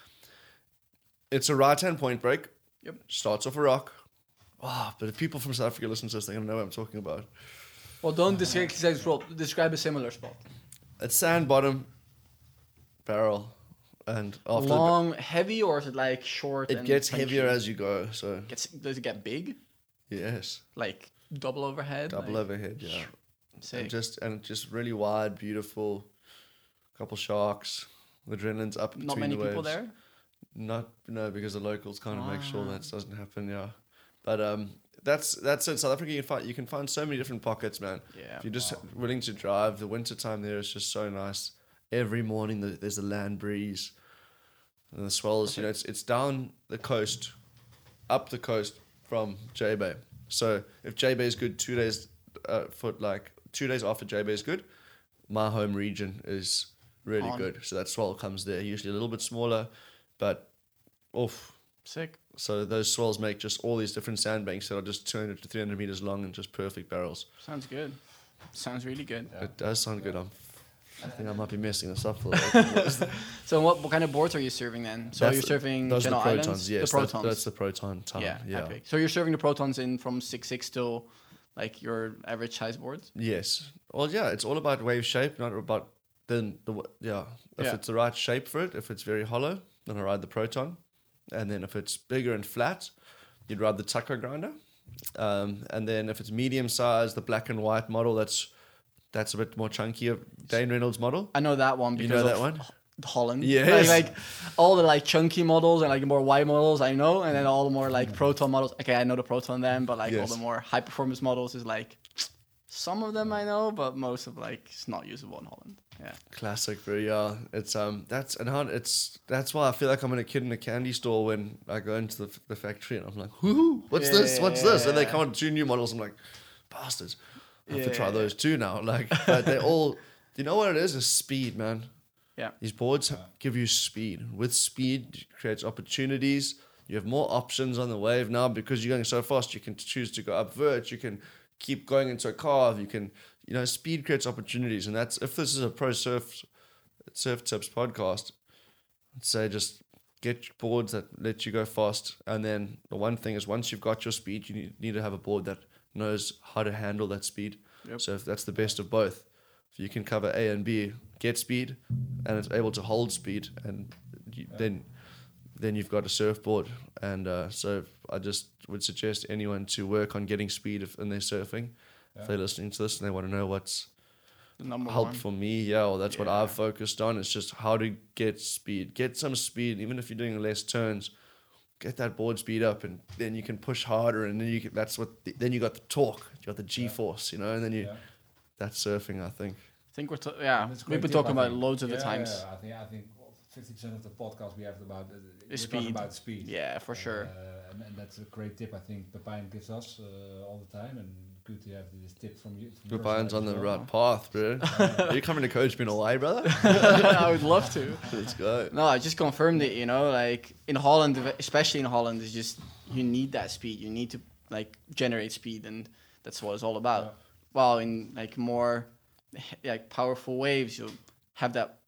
it's a right hand point break. Yep. Starts off a rock. Wow, but if people from South Africa listen to this, they're gonna know what I'm talking about. Well, don't describe describe a similar spot. It's sand bottom, barrel, and after Long, heavy, or is it like short? it and gets punchy? heavier as you go. So Gets does it get big? yes, Like double overhead? double like, overhead, yeah. Sick. And just and just really wide, beautiful. Couple sharks. The adrenaline's up between Not many the people waves. there. Not no, because the locals kind of make sure Ah. that doesn't happen. Yeah, but um, that's that's in South Africa. You can find you can find so many different pockets, man. Yeah. If you're just willing to drive, the winter time there is just so nice. Every morning the, there's a land breeze, and the swells. You know, it's it's down the coast, up the coast from J Bay. So if J Bay is good, two days uh, for like two days after J Bay is good, my home region is really On. good. So that swell comes there, usually a little bit smaller, but oof. Sick. So those swells make just all these different sandbanks that are just 200 to 300 meters long and just perfect barrels. Sounds good. Sounds really good. It does sound good. I'm, I think I might be messing this up a little bit. So what, what kind of boards are you serving then? So That's you're the- surfing those are the protons. Islands? Yes, the that's- protons. That's, the proton time. yeah, Yeah. epic. So you're serving the protons in from six six till like your average size boards. Yes. Well, yeah. It's all about wave shape, not about then the yeah. If Yeah. it's the right shape for it, if it's very hollow, then I ride the proton, and then if it's bigger and flat, you'd ride the tucker grinder, um, and then if it's medium size, the black and white model. That's that's a bit more chunkier. Dane Reynolds model. I know that one You because know of that one? Holland. Yeah. Like, like all the like chunky models and like more wide models I know, and then all the more like proton models. Okay, I know the proton then, but like all the more high performance models is like some of them I know, but most of like it's not usable in Holland. Yeah. Classic, but yeah, it's um, that's and how it's that's why I feel like I'm in a kid in a candy store when I go into the, the factory and I'm like, whoo, what's this? What's this? And they come out two new models. I'm like, bastards, I have to try Yeah. those too now. Like, but they all, you know what it is? Is speed, man. Yeah. These boards give you speed. With speed, it creates opportunities. You have more options on the wave now because you're going so fast. You can choose to go up vert. You can keep going into a carve. You can, you know, speed creates opportunities. And that's if this is a pro surf surf tips podcast, I'd say just get boards that let you go fast. And then the one thing is once you've got your speed, you need, need to have a board that knows how to handle that speed. Yep. So if that's the best of both, if you can cover A and B, get speed, and it's able to hold speed, and you, then then you've got a surfboard. And uh, so I just would suggest anyone to work on getting speed if, in their surfing. If they're listening to this and they want to know what's The number helped one. for me, yeah, well, that's what I've focused on. It's just how to get speed, get some speed, even if you're doing less turns. Get that board speed up, and then you can push harder, and then you can, that's what. The, then you got the torque, you got the G force, you know, and then you. Yeah. That's surfing, I think. I think we're to- yeah That's a we've been tip, talking I about think. loads of the Yeah, times. Yeah, I think I think fifty percent of the podcast we have about uh, we're Is speed. about speed. Yeah, for sure. Uh, and, and that's a great tip. I think Pepijn gives us uh, all the time, and good to have this tip from you. From your Ryan's on the well. right path, bro. Are you coming to coach me in Hawaii, brother? I would love to. Let's go. No, I just confirmed it. You know, like in Holland, especially in Holland, it's just you need that speed. You need to like generate speed, and that's what it's all about. Yeah. While in like more like powerful waves, you'll have that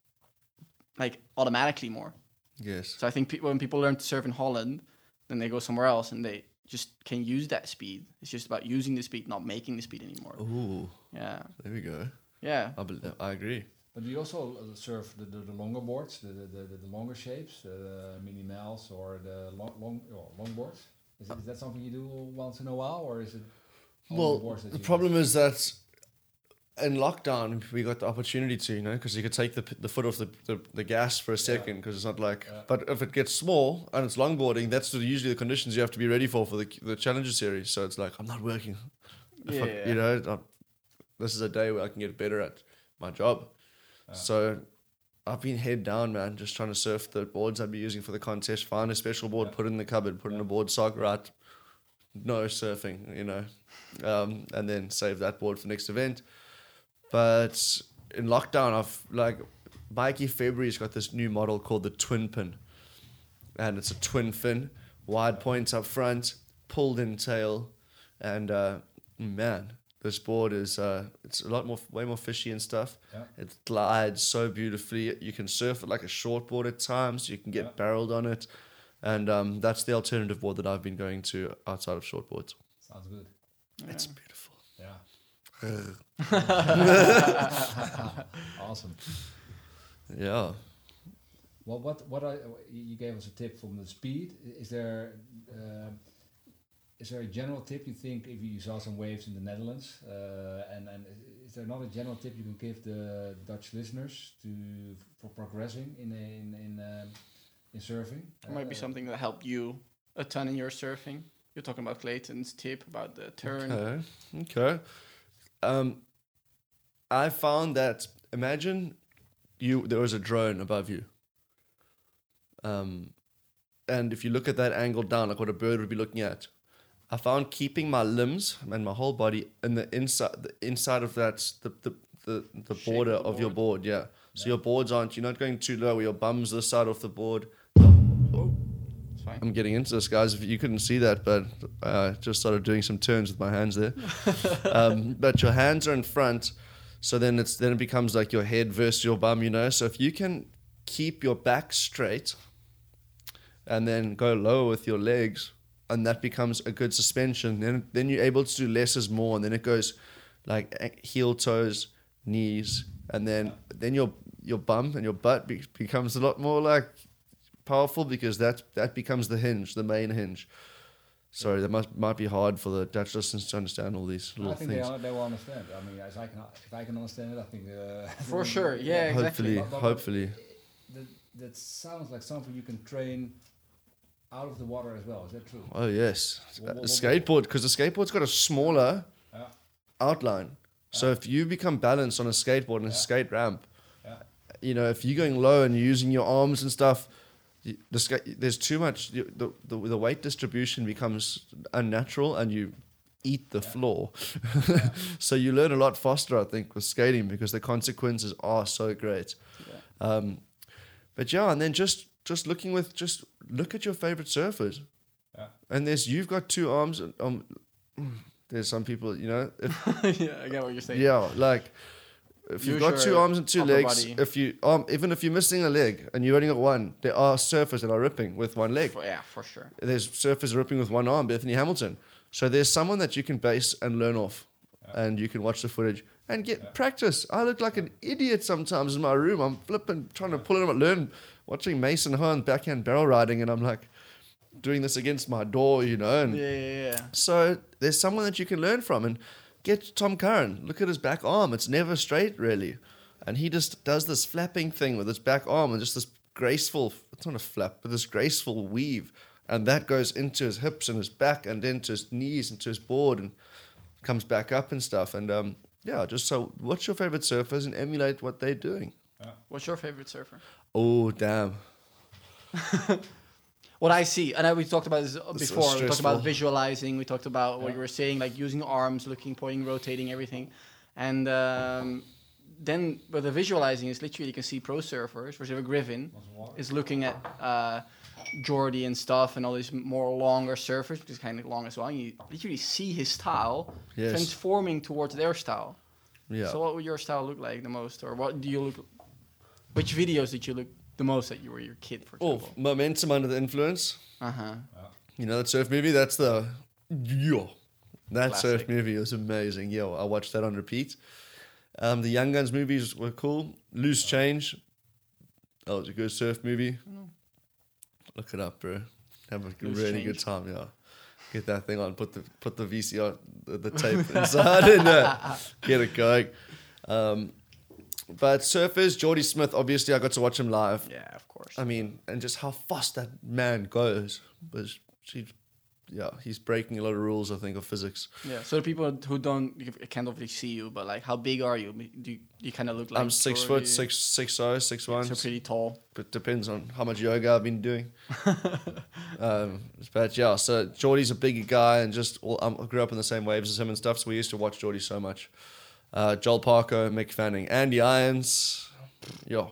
like automatically more. Yes. So I think pe- when people learn to surf in Holland, then they go somewhere else and they just can use that speed. It's just about using the speed, not making the speed anymore. Ooh, Yeah, there we go. yeah. I, bel I agree. But do you also surf the, the, the longer boards, the, the, the, the longer shapes, the mini mels or the long, long, oh, long boards? Is, it, is that something you do once in a while, or is it? Well, boards the you- problem is that in lockdown we got the opportunity to, you know, because you could take the the foot off the, the, the gas for a second because it's not like. Yeah. But if it gets small and it's longboarding, that's usually the conditions you have to be ready for for the the Challenger series. So it's like I'm not working. If I- Yeah. you know, I'm- this is a day where I can get better at my job. So I've been head down, man, just trying to surf the boards I'd be using for the contest. Find a special board, put it in the cupboard, put in a board sock, right? No surfing, you know, um, and then save that board for next event. But in lockdown, I've like Mikey February's got this new model called the Twin Pin, and it's a twin fin, wide points up front, pulled in tail, and uh, man, this board is uh, it's a lot more, way more fishy and stuff. Yeah. It glides so beautifully. You can surf it like a short board at times. You can get Yeah. barreled on it, and um, that's the alternative board that I've been going to outside of short boards. Sounds good. It's beautiful. Yeah. awesome. Yeah. Well, what what I you gave us a tip from the speed. Is there uh, is there a general tip you think if you saw some waves in the Netherlands, uh, and and is there not a general tip you can give the Dutch listeners to for progressing in in in um, in surfing? It might be Uh, something that helped you a ton in your surfing. You're talking about Clayton's tip about the turn. Okay. Okay. Um, I found that imagine you there was a drone above you. Um, and if you look at that angle down, like what a bird would be looking at, I found keeping my limbs and my whole body in the inside the inside of that the the the, the border of the of your board, yeah. So your boards aren't you're not going too low. Your bum's this side off the board. I'm getting into this, guys. If you couldn't see that, but I just started doing some turns with my hands there. um, but your hands are in front, so then it's then it becomes like your head versus your bum, you know. So if you can keep your back straight, and then go lower with your legs, and that becomes a good suspension. Then then you're able to do less is more, and then it goes like heel toes, knees, and then then your your bum and your butt be- becomes a lot more like powerful because that that becomes the hinge, the main hinge. Sorry, that must might be hard for the Dutch listeners to understand all these I little think things. they, are, they will understand. I mean, as I can, if I can understand it, I think uh, For sure, yeah, exactly. Hopefully, But- but- hopefully, That, that sounds like something you can train out of the water as well. Is that true? oh yes, What- what- what- skateboard because the skateboard's got a smaller Yeah. outline. So if you become balanced on a skateboard and a skate ramp, Yeah. you know, if you're going low and you're using your arms and stuff, you- the skate, there's too much. The, the the weight distribution becomes unnatural, and you eat the floor. so you learn a lot faster, I think, with skating because the consequences are so great. Yeah. Um, but yeah, and then just just looking with just look at your favorite surfers. Yeah. And there's you've got two arms. Um, there's some people, you know, if yeah, I get what you're saying. yeah, like if you've Use got two your arms and two upper legs, body. if you um, even if you're missing a leg and you only got one, there are surfers that are ripping with one leg. For, yeah, for sure. There's surfers ripping with one arm, Bethany Hamilton. So there's someone that you can base and learn off, and you can watch the footage and get practice. I look like an idiot sometimes in my room. I'm flipping, trying to pull it up, learn, watching Mason Hearn backhand barrel riding, and I'm like doing this against my door, you know, and Yeah, yeah, yeah. so there's someone that you can learn from and get Tom Curren. Look at his back arm. It's never straight really. And he just does this flapping thing with his back arm and just this graceful it's not a flap, but this graceful weave. And that goes into his hips and his back and into his knees and to his board and comes back up and stuff. And um yeah, just so what's your favorite surfers and emulate what they're doing. What's your favorite surfer? Oh damn. What I see, and I, we talked about this uh, so before. We talked about visualizing. We talked about what Yeah. you were saying, like using arms, looking, pointing, rotating, everything. And um, then, but the visualizing is literally you can see pro surfers. For example, Griffin is looking at uh, Jordy and stuff, and all these more longer surfers, which is kind of long as well. And you literally see his style Yes. transforming towards their style. Yeah. So, what would your style look like the most, or what do you look? Which videos did you look the most that you were your kid, for oh, momentum under the influence. Uh huh. You know that surf movie? That's the yo. That surf movie was amazing. Yo, I watched that on repeat. Um, the Young Guns movies were cool. Loose Change. That was a good surf movie. Look it up, bro. Have a Loose really good Change. time. Yeah, get that thing on. Put the put the VCR the, the tape inside and uh, get it going. Um, but surfers, Jordy Smith. Obviously, I got to watch him live. Yeah, of course. I mean, and just how fast that man goes was, she, yeah, he's breaking a lot of rules. I think of physics. yeah. So the people who don't can't obviously see you, but like, how big are you? Do you, you kind of look like? I'm six Jordy? foot, six six oh, six one. So pretty tall. But depends on how much yoga I've been doing. um, but yeah, so Jordy's a bigger guy, and just all, um, I grew up in the same waves as him and stuff. So we used to watch Geordie so much. Uh, Joel Parker, Mick Fanning, Andy Irons. Yo,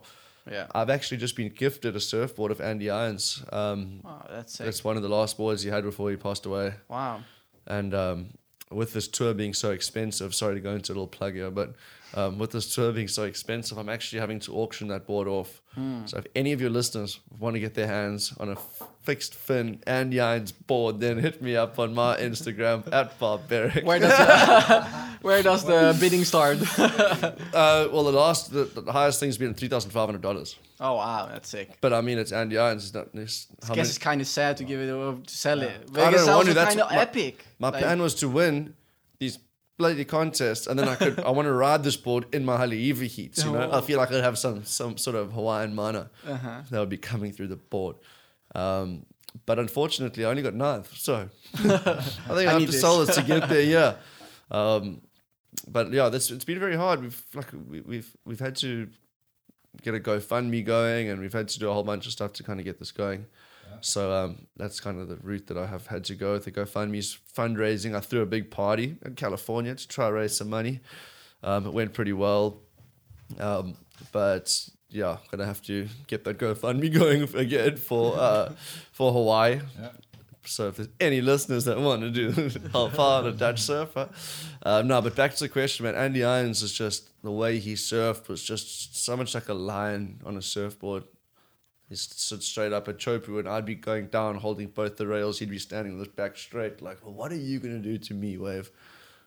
Yeah. I've actually just been gifted a surfboard of Andy Irons. Um, Wow, that's sick. It's one of the last boards he had before he passed away. wow. And um, with this tour being so expensive, sorry to go into a little plug here, but um, with this tour being so expensive, I'm actually having to auction that board off. Hmm. So if any of your listeners want to get their hands on a f- fixed fin Andy Irons board, then hit me up on my Instagram at barbaric. Where does the, where does the bidding start? Uh, well, the last, the, the highest thing's been three thousand five hundred dollars. oh wow, that's sick. But I mean, it's Andy Irons. It's not. It's, I guess it's kind of sad to give it away to sell it. But I I guess don't want to, that's kind of my- epic. My Like, plan was to win these bloody contests, and then I could. I want to ride this board in my Haleiwa heats. You know, I Oh. feel like I'd have some some sort of Hawaiian mana Uh-huh. that would be coming through the board. Um, but unfortunately, I only got ninth, so I think I, I have need to this. sell this to get there. Yeah, um, but yeah, this it's been very hard. We've like we, we've we've had to get a GoFundMe going, and we've had to do a whole bunch of stuff to kind of get this going. So um, that's kind of the route that I have had to go with the GoFundMe's fundraising. I threw a big party in California to try to raise some money. Um, it went pretty well, um, but yeah, gonna have to get that GoFundMe going again for uh, for Hawaii. Yeah. So if there's any listeners that want to do help out a Dutch surfer, um, no. But back to the question, man. Andy Irons is just the way he surfed was just so much like a lion on a surfboard. He stood straight up at Chopu, and I'd be going down, holding both the rails. He'd be standing with his back straight, like, well, "What are you gonna do to me, Wave?"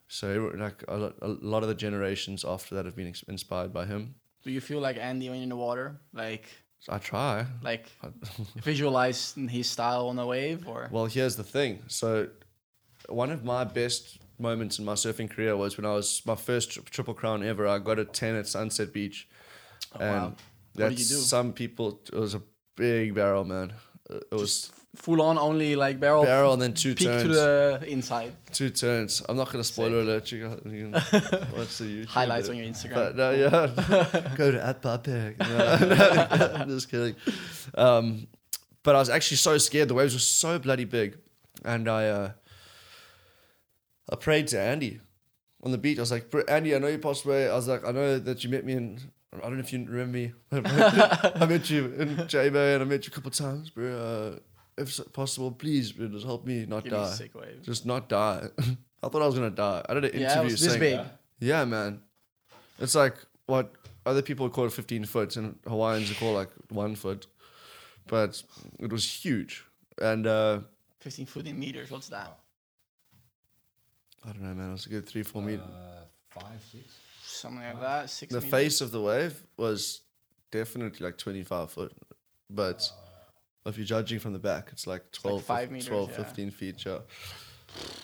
So, like, a lot, of the generations after that have been inspired by him. Do you feel like Andy when you're in the water? Like I try. like visualize his style on a wave or Well, here's the thing. So, one of my best moments in my surfing career was when I was my first tri- triple crown ever. I got a ten at Sunset Beach, Oh, and wow. What did you do? some people. It was a big barrel, man. Uh, It was full on only like barrel, barrel and then two peak turns. to the inside. Two turns. I'm not gonna spoiler alert you. guys. You can watch the YouTube. Highlights on your Instagram. But no, yeah, go to at Barbaric. No, no, I'm just kidding. Um, but I was actually so scared. The waves were so bloody big, and I, uh, I prayed to Andy on the beach. I was like, Andy, I know you passed away. I was like, I know that you met me in. I don't know if you remember me. I met you in J Bay, and I met you a couple times, bro. Uh, if possible, please, bro, just help me not Give me a die. sick wave. Just not die. I thought I was gonna die. I did an Yeah, it interview was this saying, big. yeah, man. It's like what other people call it 15 foot, and Hawaiians would call like one foot, but it was huge. And uh, 15 foot in meters. What's that? I don't know, man. It was a good three, four meters. Uh, five, six. Something like that. Six. The meters? face of the wave was definitely like 25 foot, but if you're judging from the back, it's like 12, five fif- meters, 12 yeah. 15 feet. Yeah.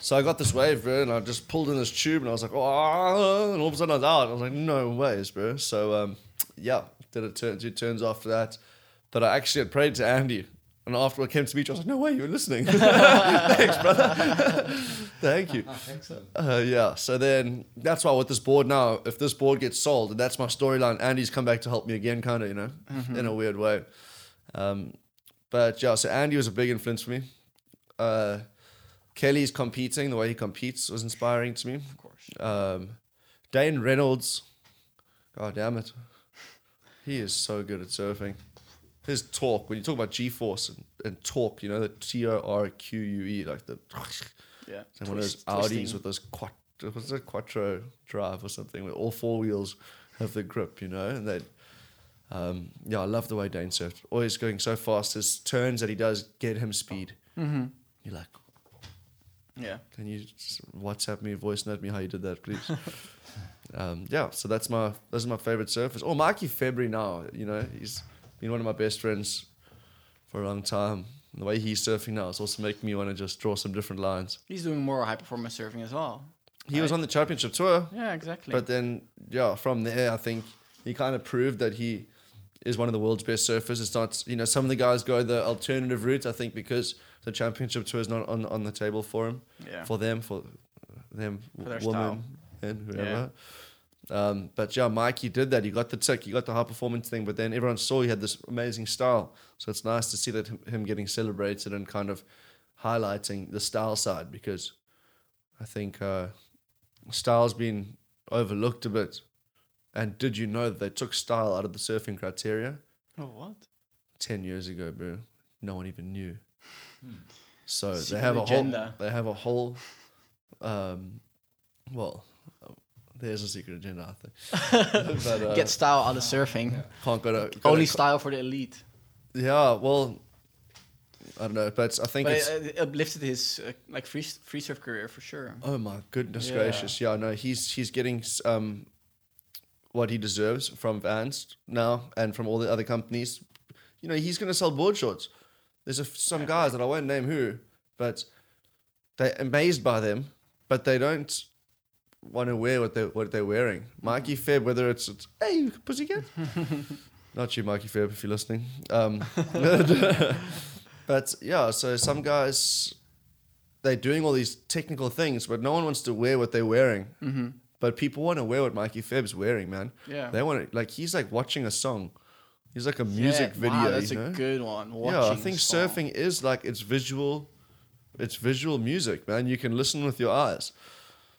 So I got this wave, bro, and I just pulled in this tube, and I was like, oh, and all of a sudden I was out. I was like, no ways, bro. So um, yeah, did a turn, two turns after that. But I actually had prayed to Andy, and after I came to the beach, I was like, no way, you were listening. Thanks, brother. Thank you. Excellent. Uh, yeah. So then that's why with this board now, if this board gets sold, and that's my storyline, Andy's come back to help me again, kind of, you know, in a weird way. Um, but yeah, so Andy was a big influence for me. Uh, Kelly's competing, the way he competes was inspiring to me. Of course. Um, Dane Reynolds, god damn it, he is so good at surfing. His talk, when you talk about G force and, and torque, you know, the T O R Q U E, like the Yeah. and one of those Audis with those quad, what's it, quattro drive or something, where all four wheels have the grip, you know, and they, um, yeah, I love the way Dane surfed. Always going so fast. His turns that he does get him speed. Mm-hmm. You you're like, Yeah. can you WhatsApp me, voice note me how you did that, please? um, yeah, so that's my those are my favorite surfers. Oh, Mikey February now, you know, he's been one of my best friends for a long time. The way he's surfing now is also making me want to just draw some different lines. He's doing more high performance surfing as well. He was on the championship tour, Yeah, exactly. but then yeah, from there I think he kind of proved that he is one of the world's best surfers. It's not you know some of the guys go the alternative route. I think because the championship tour is not on on the table for him, yeah. for them, for them, For their woman and whoever. Um, but yeah, Mikey did that. He got the tick. He got the high performance thing. But then everyone saw he had this amazing style. So it's nice to see that him, getting celebrated and kind of highlighting the style side because I think uh, style's been overlooked a bit. And did you know that they took style out of the surfing criteria oh, what? ten years ago, bro? No one even knew. So Secret they have a whole. They have a whole. Um, well, there's a secret agenda, I think. but, uh, Get style out of surfing. can't go to Only style for the elite. Yeah, well, I don't know, but I think But it's. it, it uplifted his uh, like free free surf career for sure. Oh my goodness Yeah. gracious! Yeah, no, he's he's getting um, what he deserves from Vans now and from all the other companies. You know, he's going to sell board shorts. There's a, some guys that I won't name who, but they're amazed by them, but they don't want to wear what they what they're wearing. Mikey Feb, whether it's, it's hey you pussycat, not you, Mikey Feb, if you're listening. Um, but yeah, so some guys they're doing all these technical things, but no one wants to wear what they're wearing. Mm-hmm. But people want to wear what Mikey Feb's wearing, man. Yeah. They want to like he's like watching a song. He's like a music Yeah, video. Wow, that's you know? a good one. yeah, I think surfing is like it's visual. It's visual music, man. You can listen with your eyes,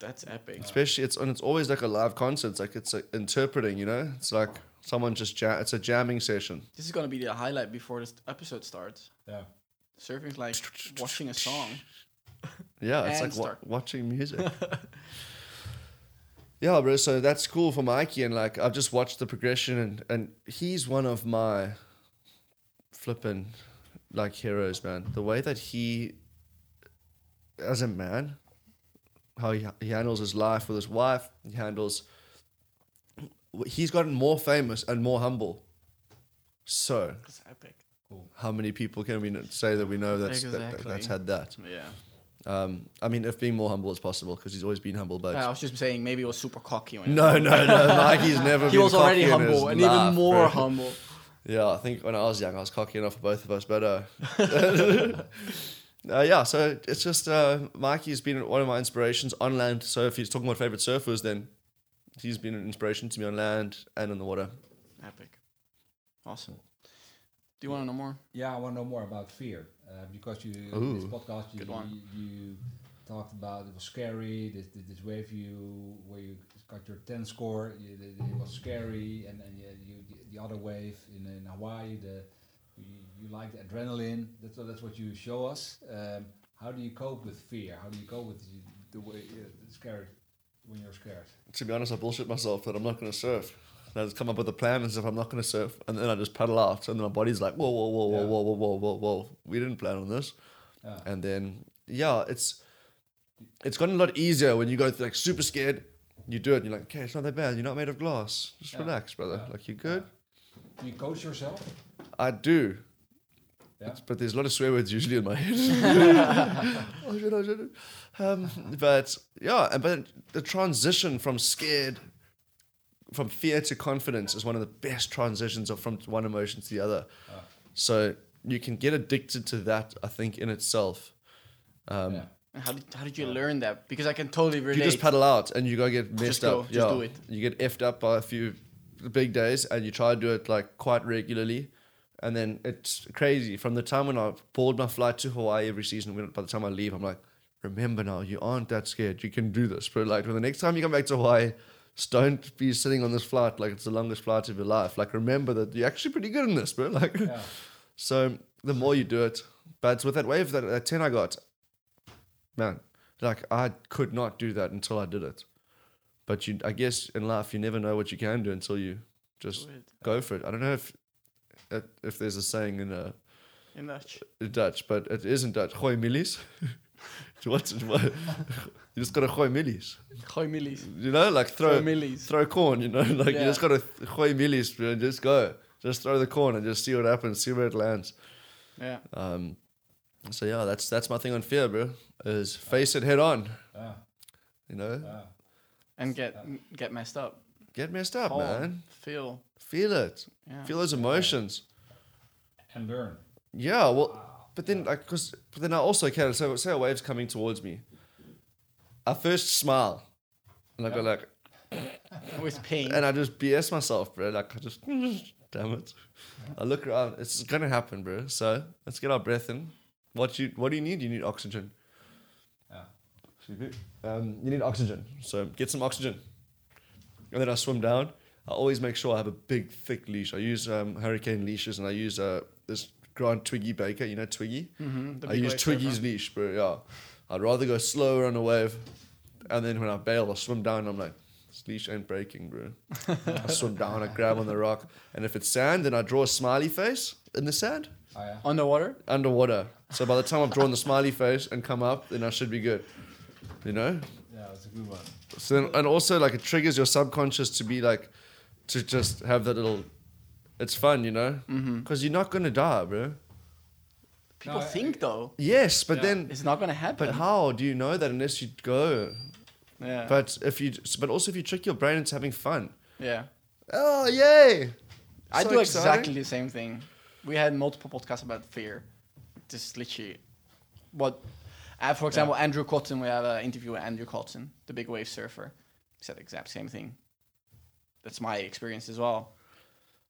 That's epic. especially it's and it's always like a live concert. It's like it's like interpreting, you know. It's like someone just jam. It's a jamming session. This is gonna be the highlight before this episode starts. Yeah. Surfing's like watching a song. Yeah, it's like wa- watching music. yeah, bro. So that's cool for Mikey, and like I've just watched the progression, and and he's one of my flipping like heroes, man. The way that he, as a man, how he he handles his life with his wife, he handles. He's gotten more famous and more humble. So, That's epic. how many people can we say that we know that's that, that's had that? Yeah. Um, I mean, if being more humble is possible, because he's always been humble, but I was just saying maybe it was super cocky. When no, no, no, Mikey's never. He been was already cocky in humble and life, even more bro. humble. Yeah, I think when I was young, I was cocky enough for both of us, but uh, uh yeah. So it's just uh, Mikey's been one of my inspirations on land. So if he's talking about favorite surfers, then he's been an inspiration to me on land and on the water. Epic. Awesome. Do you want to know more? Yeah, I want to know more about fear uh, because you Ooh, this podcast you, you you talked about it was scary. This this, this wave you where you got your ten score, you, it, it was scary, and and you, you the, the other wave in, in Hawaii, the you, like the adrenaline. That's what that's what you show us. Um, how do you cope with fear? How do you cope with the, the way uh, scared when you're scared? To be honest, I bullshit myself that I'm not going to surf. And I just come up with a plan as if I'm not going to surf, and then I just paddle out, and then my body's like, whoa, whoa, whoa, whoa, Yeah. whoa, whoa, whoa, whoa, whoa. We didn't plan on this. Yeah. and then yeah, it's it's gotten a lot easier when you go like super scared. You do it, and you're like, okay, it's not that bad. You're not made of glass. Just Yeah. relax, brother. Like you're good. Do you coach yourself? I do, Yeah. but there's a lot of swear words usually in my head. oh shit! Oh shit! Um, but yeah, but the transition from scared, from fear to confidence is one of the best transitions of from one emotion to the other. Ah. So you can get addicted to that. I think in itself. Um, yeah. How did how did you learn that? Because I can totally relate. You just paddle out and you go get messed go, up. just yeah. do it. You get effed up by a few big days and you try to do it like quite regularly. And then it's crazy. From the time when I board my flight to Hawaii every season, when, by the time I leave, I'm like, remember now, you aren't that scared. You can do this. But like, when the next time you come back to Hawaii, don't be sitting on this flight like it's the longest flight of your life. Like, remember that you're actually pretty good in this, bro. Like, yeah. so the more you do it, but with that wave that, that 10 I got, man, like I could not do that until I did it. But you, I guess in life, you never know what you can do until you just go for it. I don't know if if there's a saying in uh in Dutch. Dutch, but it isn't Dutch. Gooi millies. What's what? You just gotta gooi millies. Gooi millies. You know, like Throw throw millies. throw corn. You know, like you just gotta th- gooi millies, and just go. Just throw the corn and just see what happens. See where it lands. Yeah. Um, so yeah, that's that's my thing on fear, bro. Is face it head on. Yeah, You know, yeah. And get get messed up. Get messed up, Fall, man. Feel. Feel it. Yeah. Feel those emotions. And learn. Yeah, well, but then like, cause but then I also can so say a wave's coming towards me. I first smile, and I go like, With pain. and I just BS myself, bro. Like I just, damn it. I look around. It's gonna happen, bro. So let's get our breath in. What you what do you need? You need oxygen. Yeah. Um, you need oxygen. So get some oxygen. And then I swim down. I always make sure I have a big, thick leash. I use um, hurricane leashes, and I use uh, this Grant Twiggy Baker. You know Twiggy. mm-hmm, I use Twiggy's surfer. leash, bro. Yeah, I'd rather go slower on a wave, and then when I bail, I swim down. I'm like, this leash ain't breaking, bro. I swim down, I grab on the rock, and if it's sand, then I draw a smiley face in the sand Oh, yeah. Underwater. underwater. So by the time I've drawn the smiley face and come up, then I should be good. You know. Yeah, that's a good one. So then, and also like it triggers your subconscious to be like, to just have that little. It's fun, you know, Mm-hmm. because you're not gonna die, bro. People No, I- think though Yes, but Yeah. then, it's not gonna happen. but how do you know that unless you go? Yeah. But if you, but also if you trick your brain into having fun. yeah. Oh yay! I So do exciting. exactly the same thing. We had multiple podcasts about fear. Just literally, what, uh, for example, Andrew Cotton. We have an interview with Andrew Cotton, the big wave surfer. He said the exact same thing. That's my experience as well.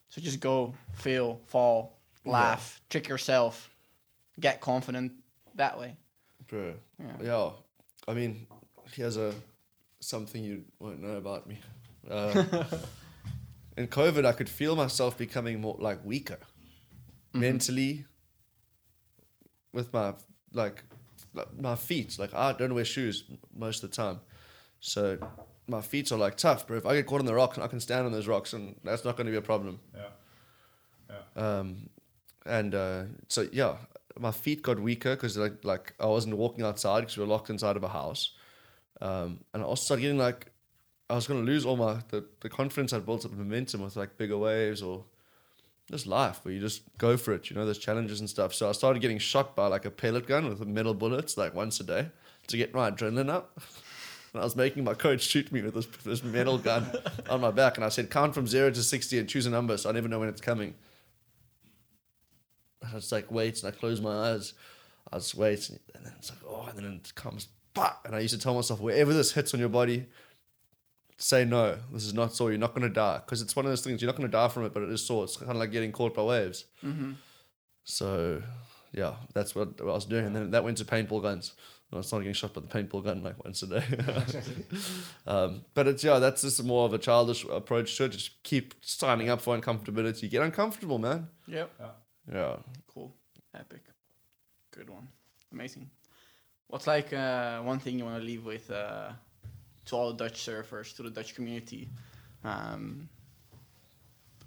So just go, feel, fall, laugh, trick yourself, get confident that way. Bro, Yeah. yeah. I mean, here's a something you won't know about me. Uh, in COVID, I could feel myself becoming more like weaker, mentally. With my like, like, my feet, like I don't wear shoes most of the time, so my feet are like tough, bro. If I get caught on the rocks, I can stand on those rocks, and that's not going to be a problem. Yeah. yeah. Um, and uh, so yeah, my feet got weaker because like like I wasn't walking outside because we were locked inside of a house. Um, and I also started getting like I was gonna lose all my the, the confidence I'd built up momentum with like bigger waves or just life where you just go for it, you know, there's challenges and stuff. So I started getting shot by like a pellet gun with metal bullets like once a day to get my adrenaline up. And I was making my coach shoot me with this, this metal gun on my back, and I said, "Count from zero to sixty and choose a number, so I never know when it's coming." And I just like wait, and I close my eyes. I just wait, and then it's like, oh, and then it comes, bah! and I used to tell myself, wherever this hits on your body, say no. This is not sore. You're not gonna die because it's one of those things. You're not gonna die from it, but it is sore. It's kind of like getting caught by waves. Mm-hmm. So, yeah, that's what, what I was doing, and then that went to paintball guns. And I not getting shot by the paintball gun like once a day. um, but it's yeah, that's just more of a childish approach to it. Just keep signing up for uncomfortability. Get uncomfortable, man. Yep. Yeah. Cool. Epic. Good one. Amazing. What's like uh, one thing you want to leave with uh, to all the Dutch surfers, to the Dutch community, um,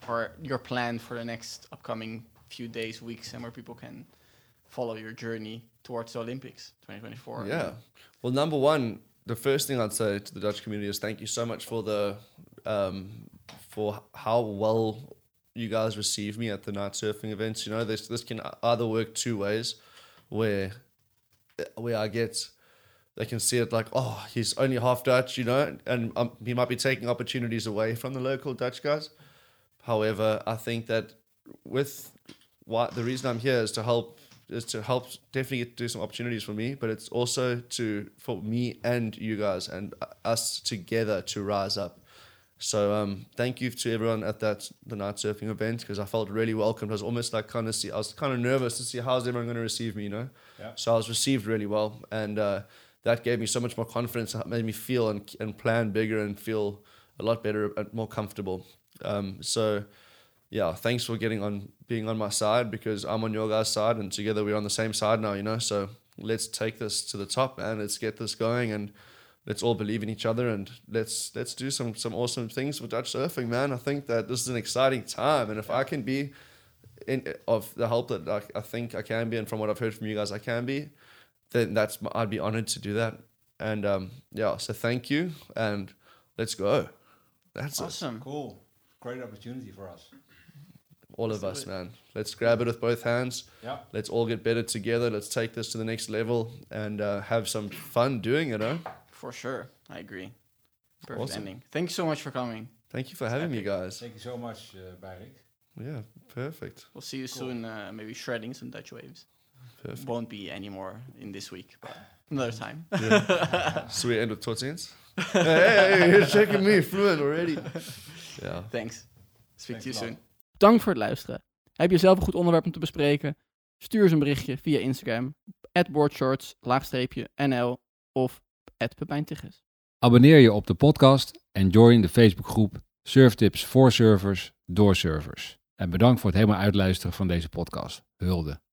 or your plan for the next upcoming few days, weeks, and where people can follow your journey towards the Olympics 2024? Yeah. Well, number one, the first thing I'd say to the Dutch community is thank you so much for the um, for how well you guys receive me at the night surfing events. You know, this this can either work two ways, where where I get they can see it like, oh, he's only half Dutch, you know, and um, he might be taking opportunities away from the local Dutch guys. However, I think that with what the reason I'm here is to help is to help definitely get do some opportunities for me, but it's also to for me and you guys and us together to rise up. So um, thank you to everyone at that the night surfing event because I felt really welcomed. I was almost like kind of see I was kind of nervous to see how's everyone going to receive me, you know. Yeah. So I was received really well, and uh, that gave me so much more confidence. It made me feel and and plan bigger and feel a lot better and more comfortable. Um, so yeah, thanks for getting on being on my side because I'm on your guys' side and together we're on the same side now, you know. So let's take this to the top, man. Let's get this going and let's all believe in each other and let's let's do some some awesome things with Dutch surfing, man. I think that this is an exciting time and if I can be in, of the help that I, I think I can be, and from what I've heard from you guys, I can be, then that's I'd be honored to do that. And um, yeah, so thank you, and let's go. That's it. Awesome. Cool. Great opportunity for us. all of Let's us, it. man. Let's grab it with both hands. Yeah. Let's all get better together. Let's take this to the next level and uh, have some fun doing it. Huh? For sure. I agree. Perfect Awesome. ending. Thank you so much for coming. Thank you for having me, guys. Thank you so much, uh, Beyrick. Yeah, perfect. We'll see you Cool. soon, uh, maybe shredding some Dutch waves. Perfect. Won't be anymore in this week, but another time. So we end with tot ziens. hey, hey, you're checking me fluent already. Yeah. Thanks. Speak to you soon. Bedankt voor het luisteren. Heb je zelf een goed onderwerp om te bespreken? Stuur eens een berichtje via Instagram, boardshorts, laagstreepje, nl of Pepijn Abonneer je op de podcast en join de Facebookgroep Surftips voor servers door servers. En bedankt voor het helemaal uitluisteren van deze podcast. Hulde.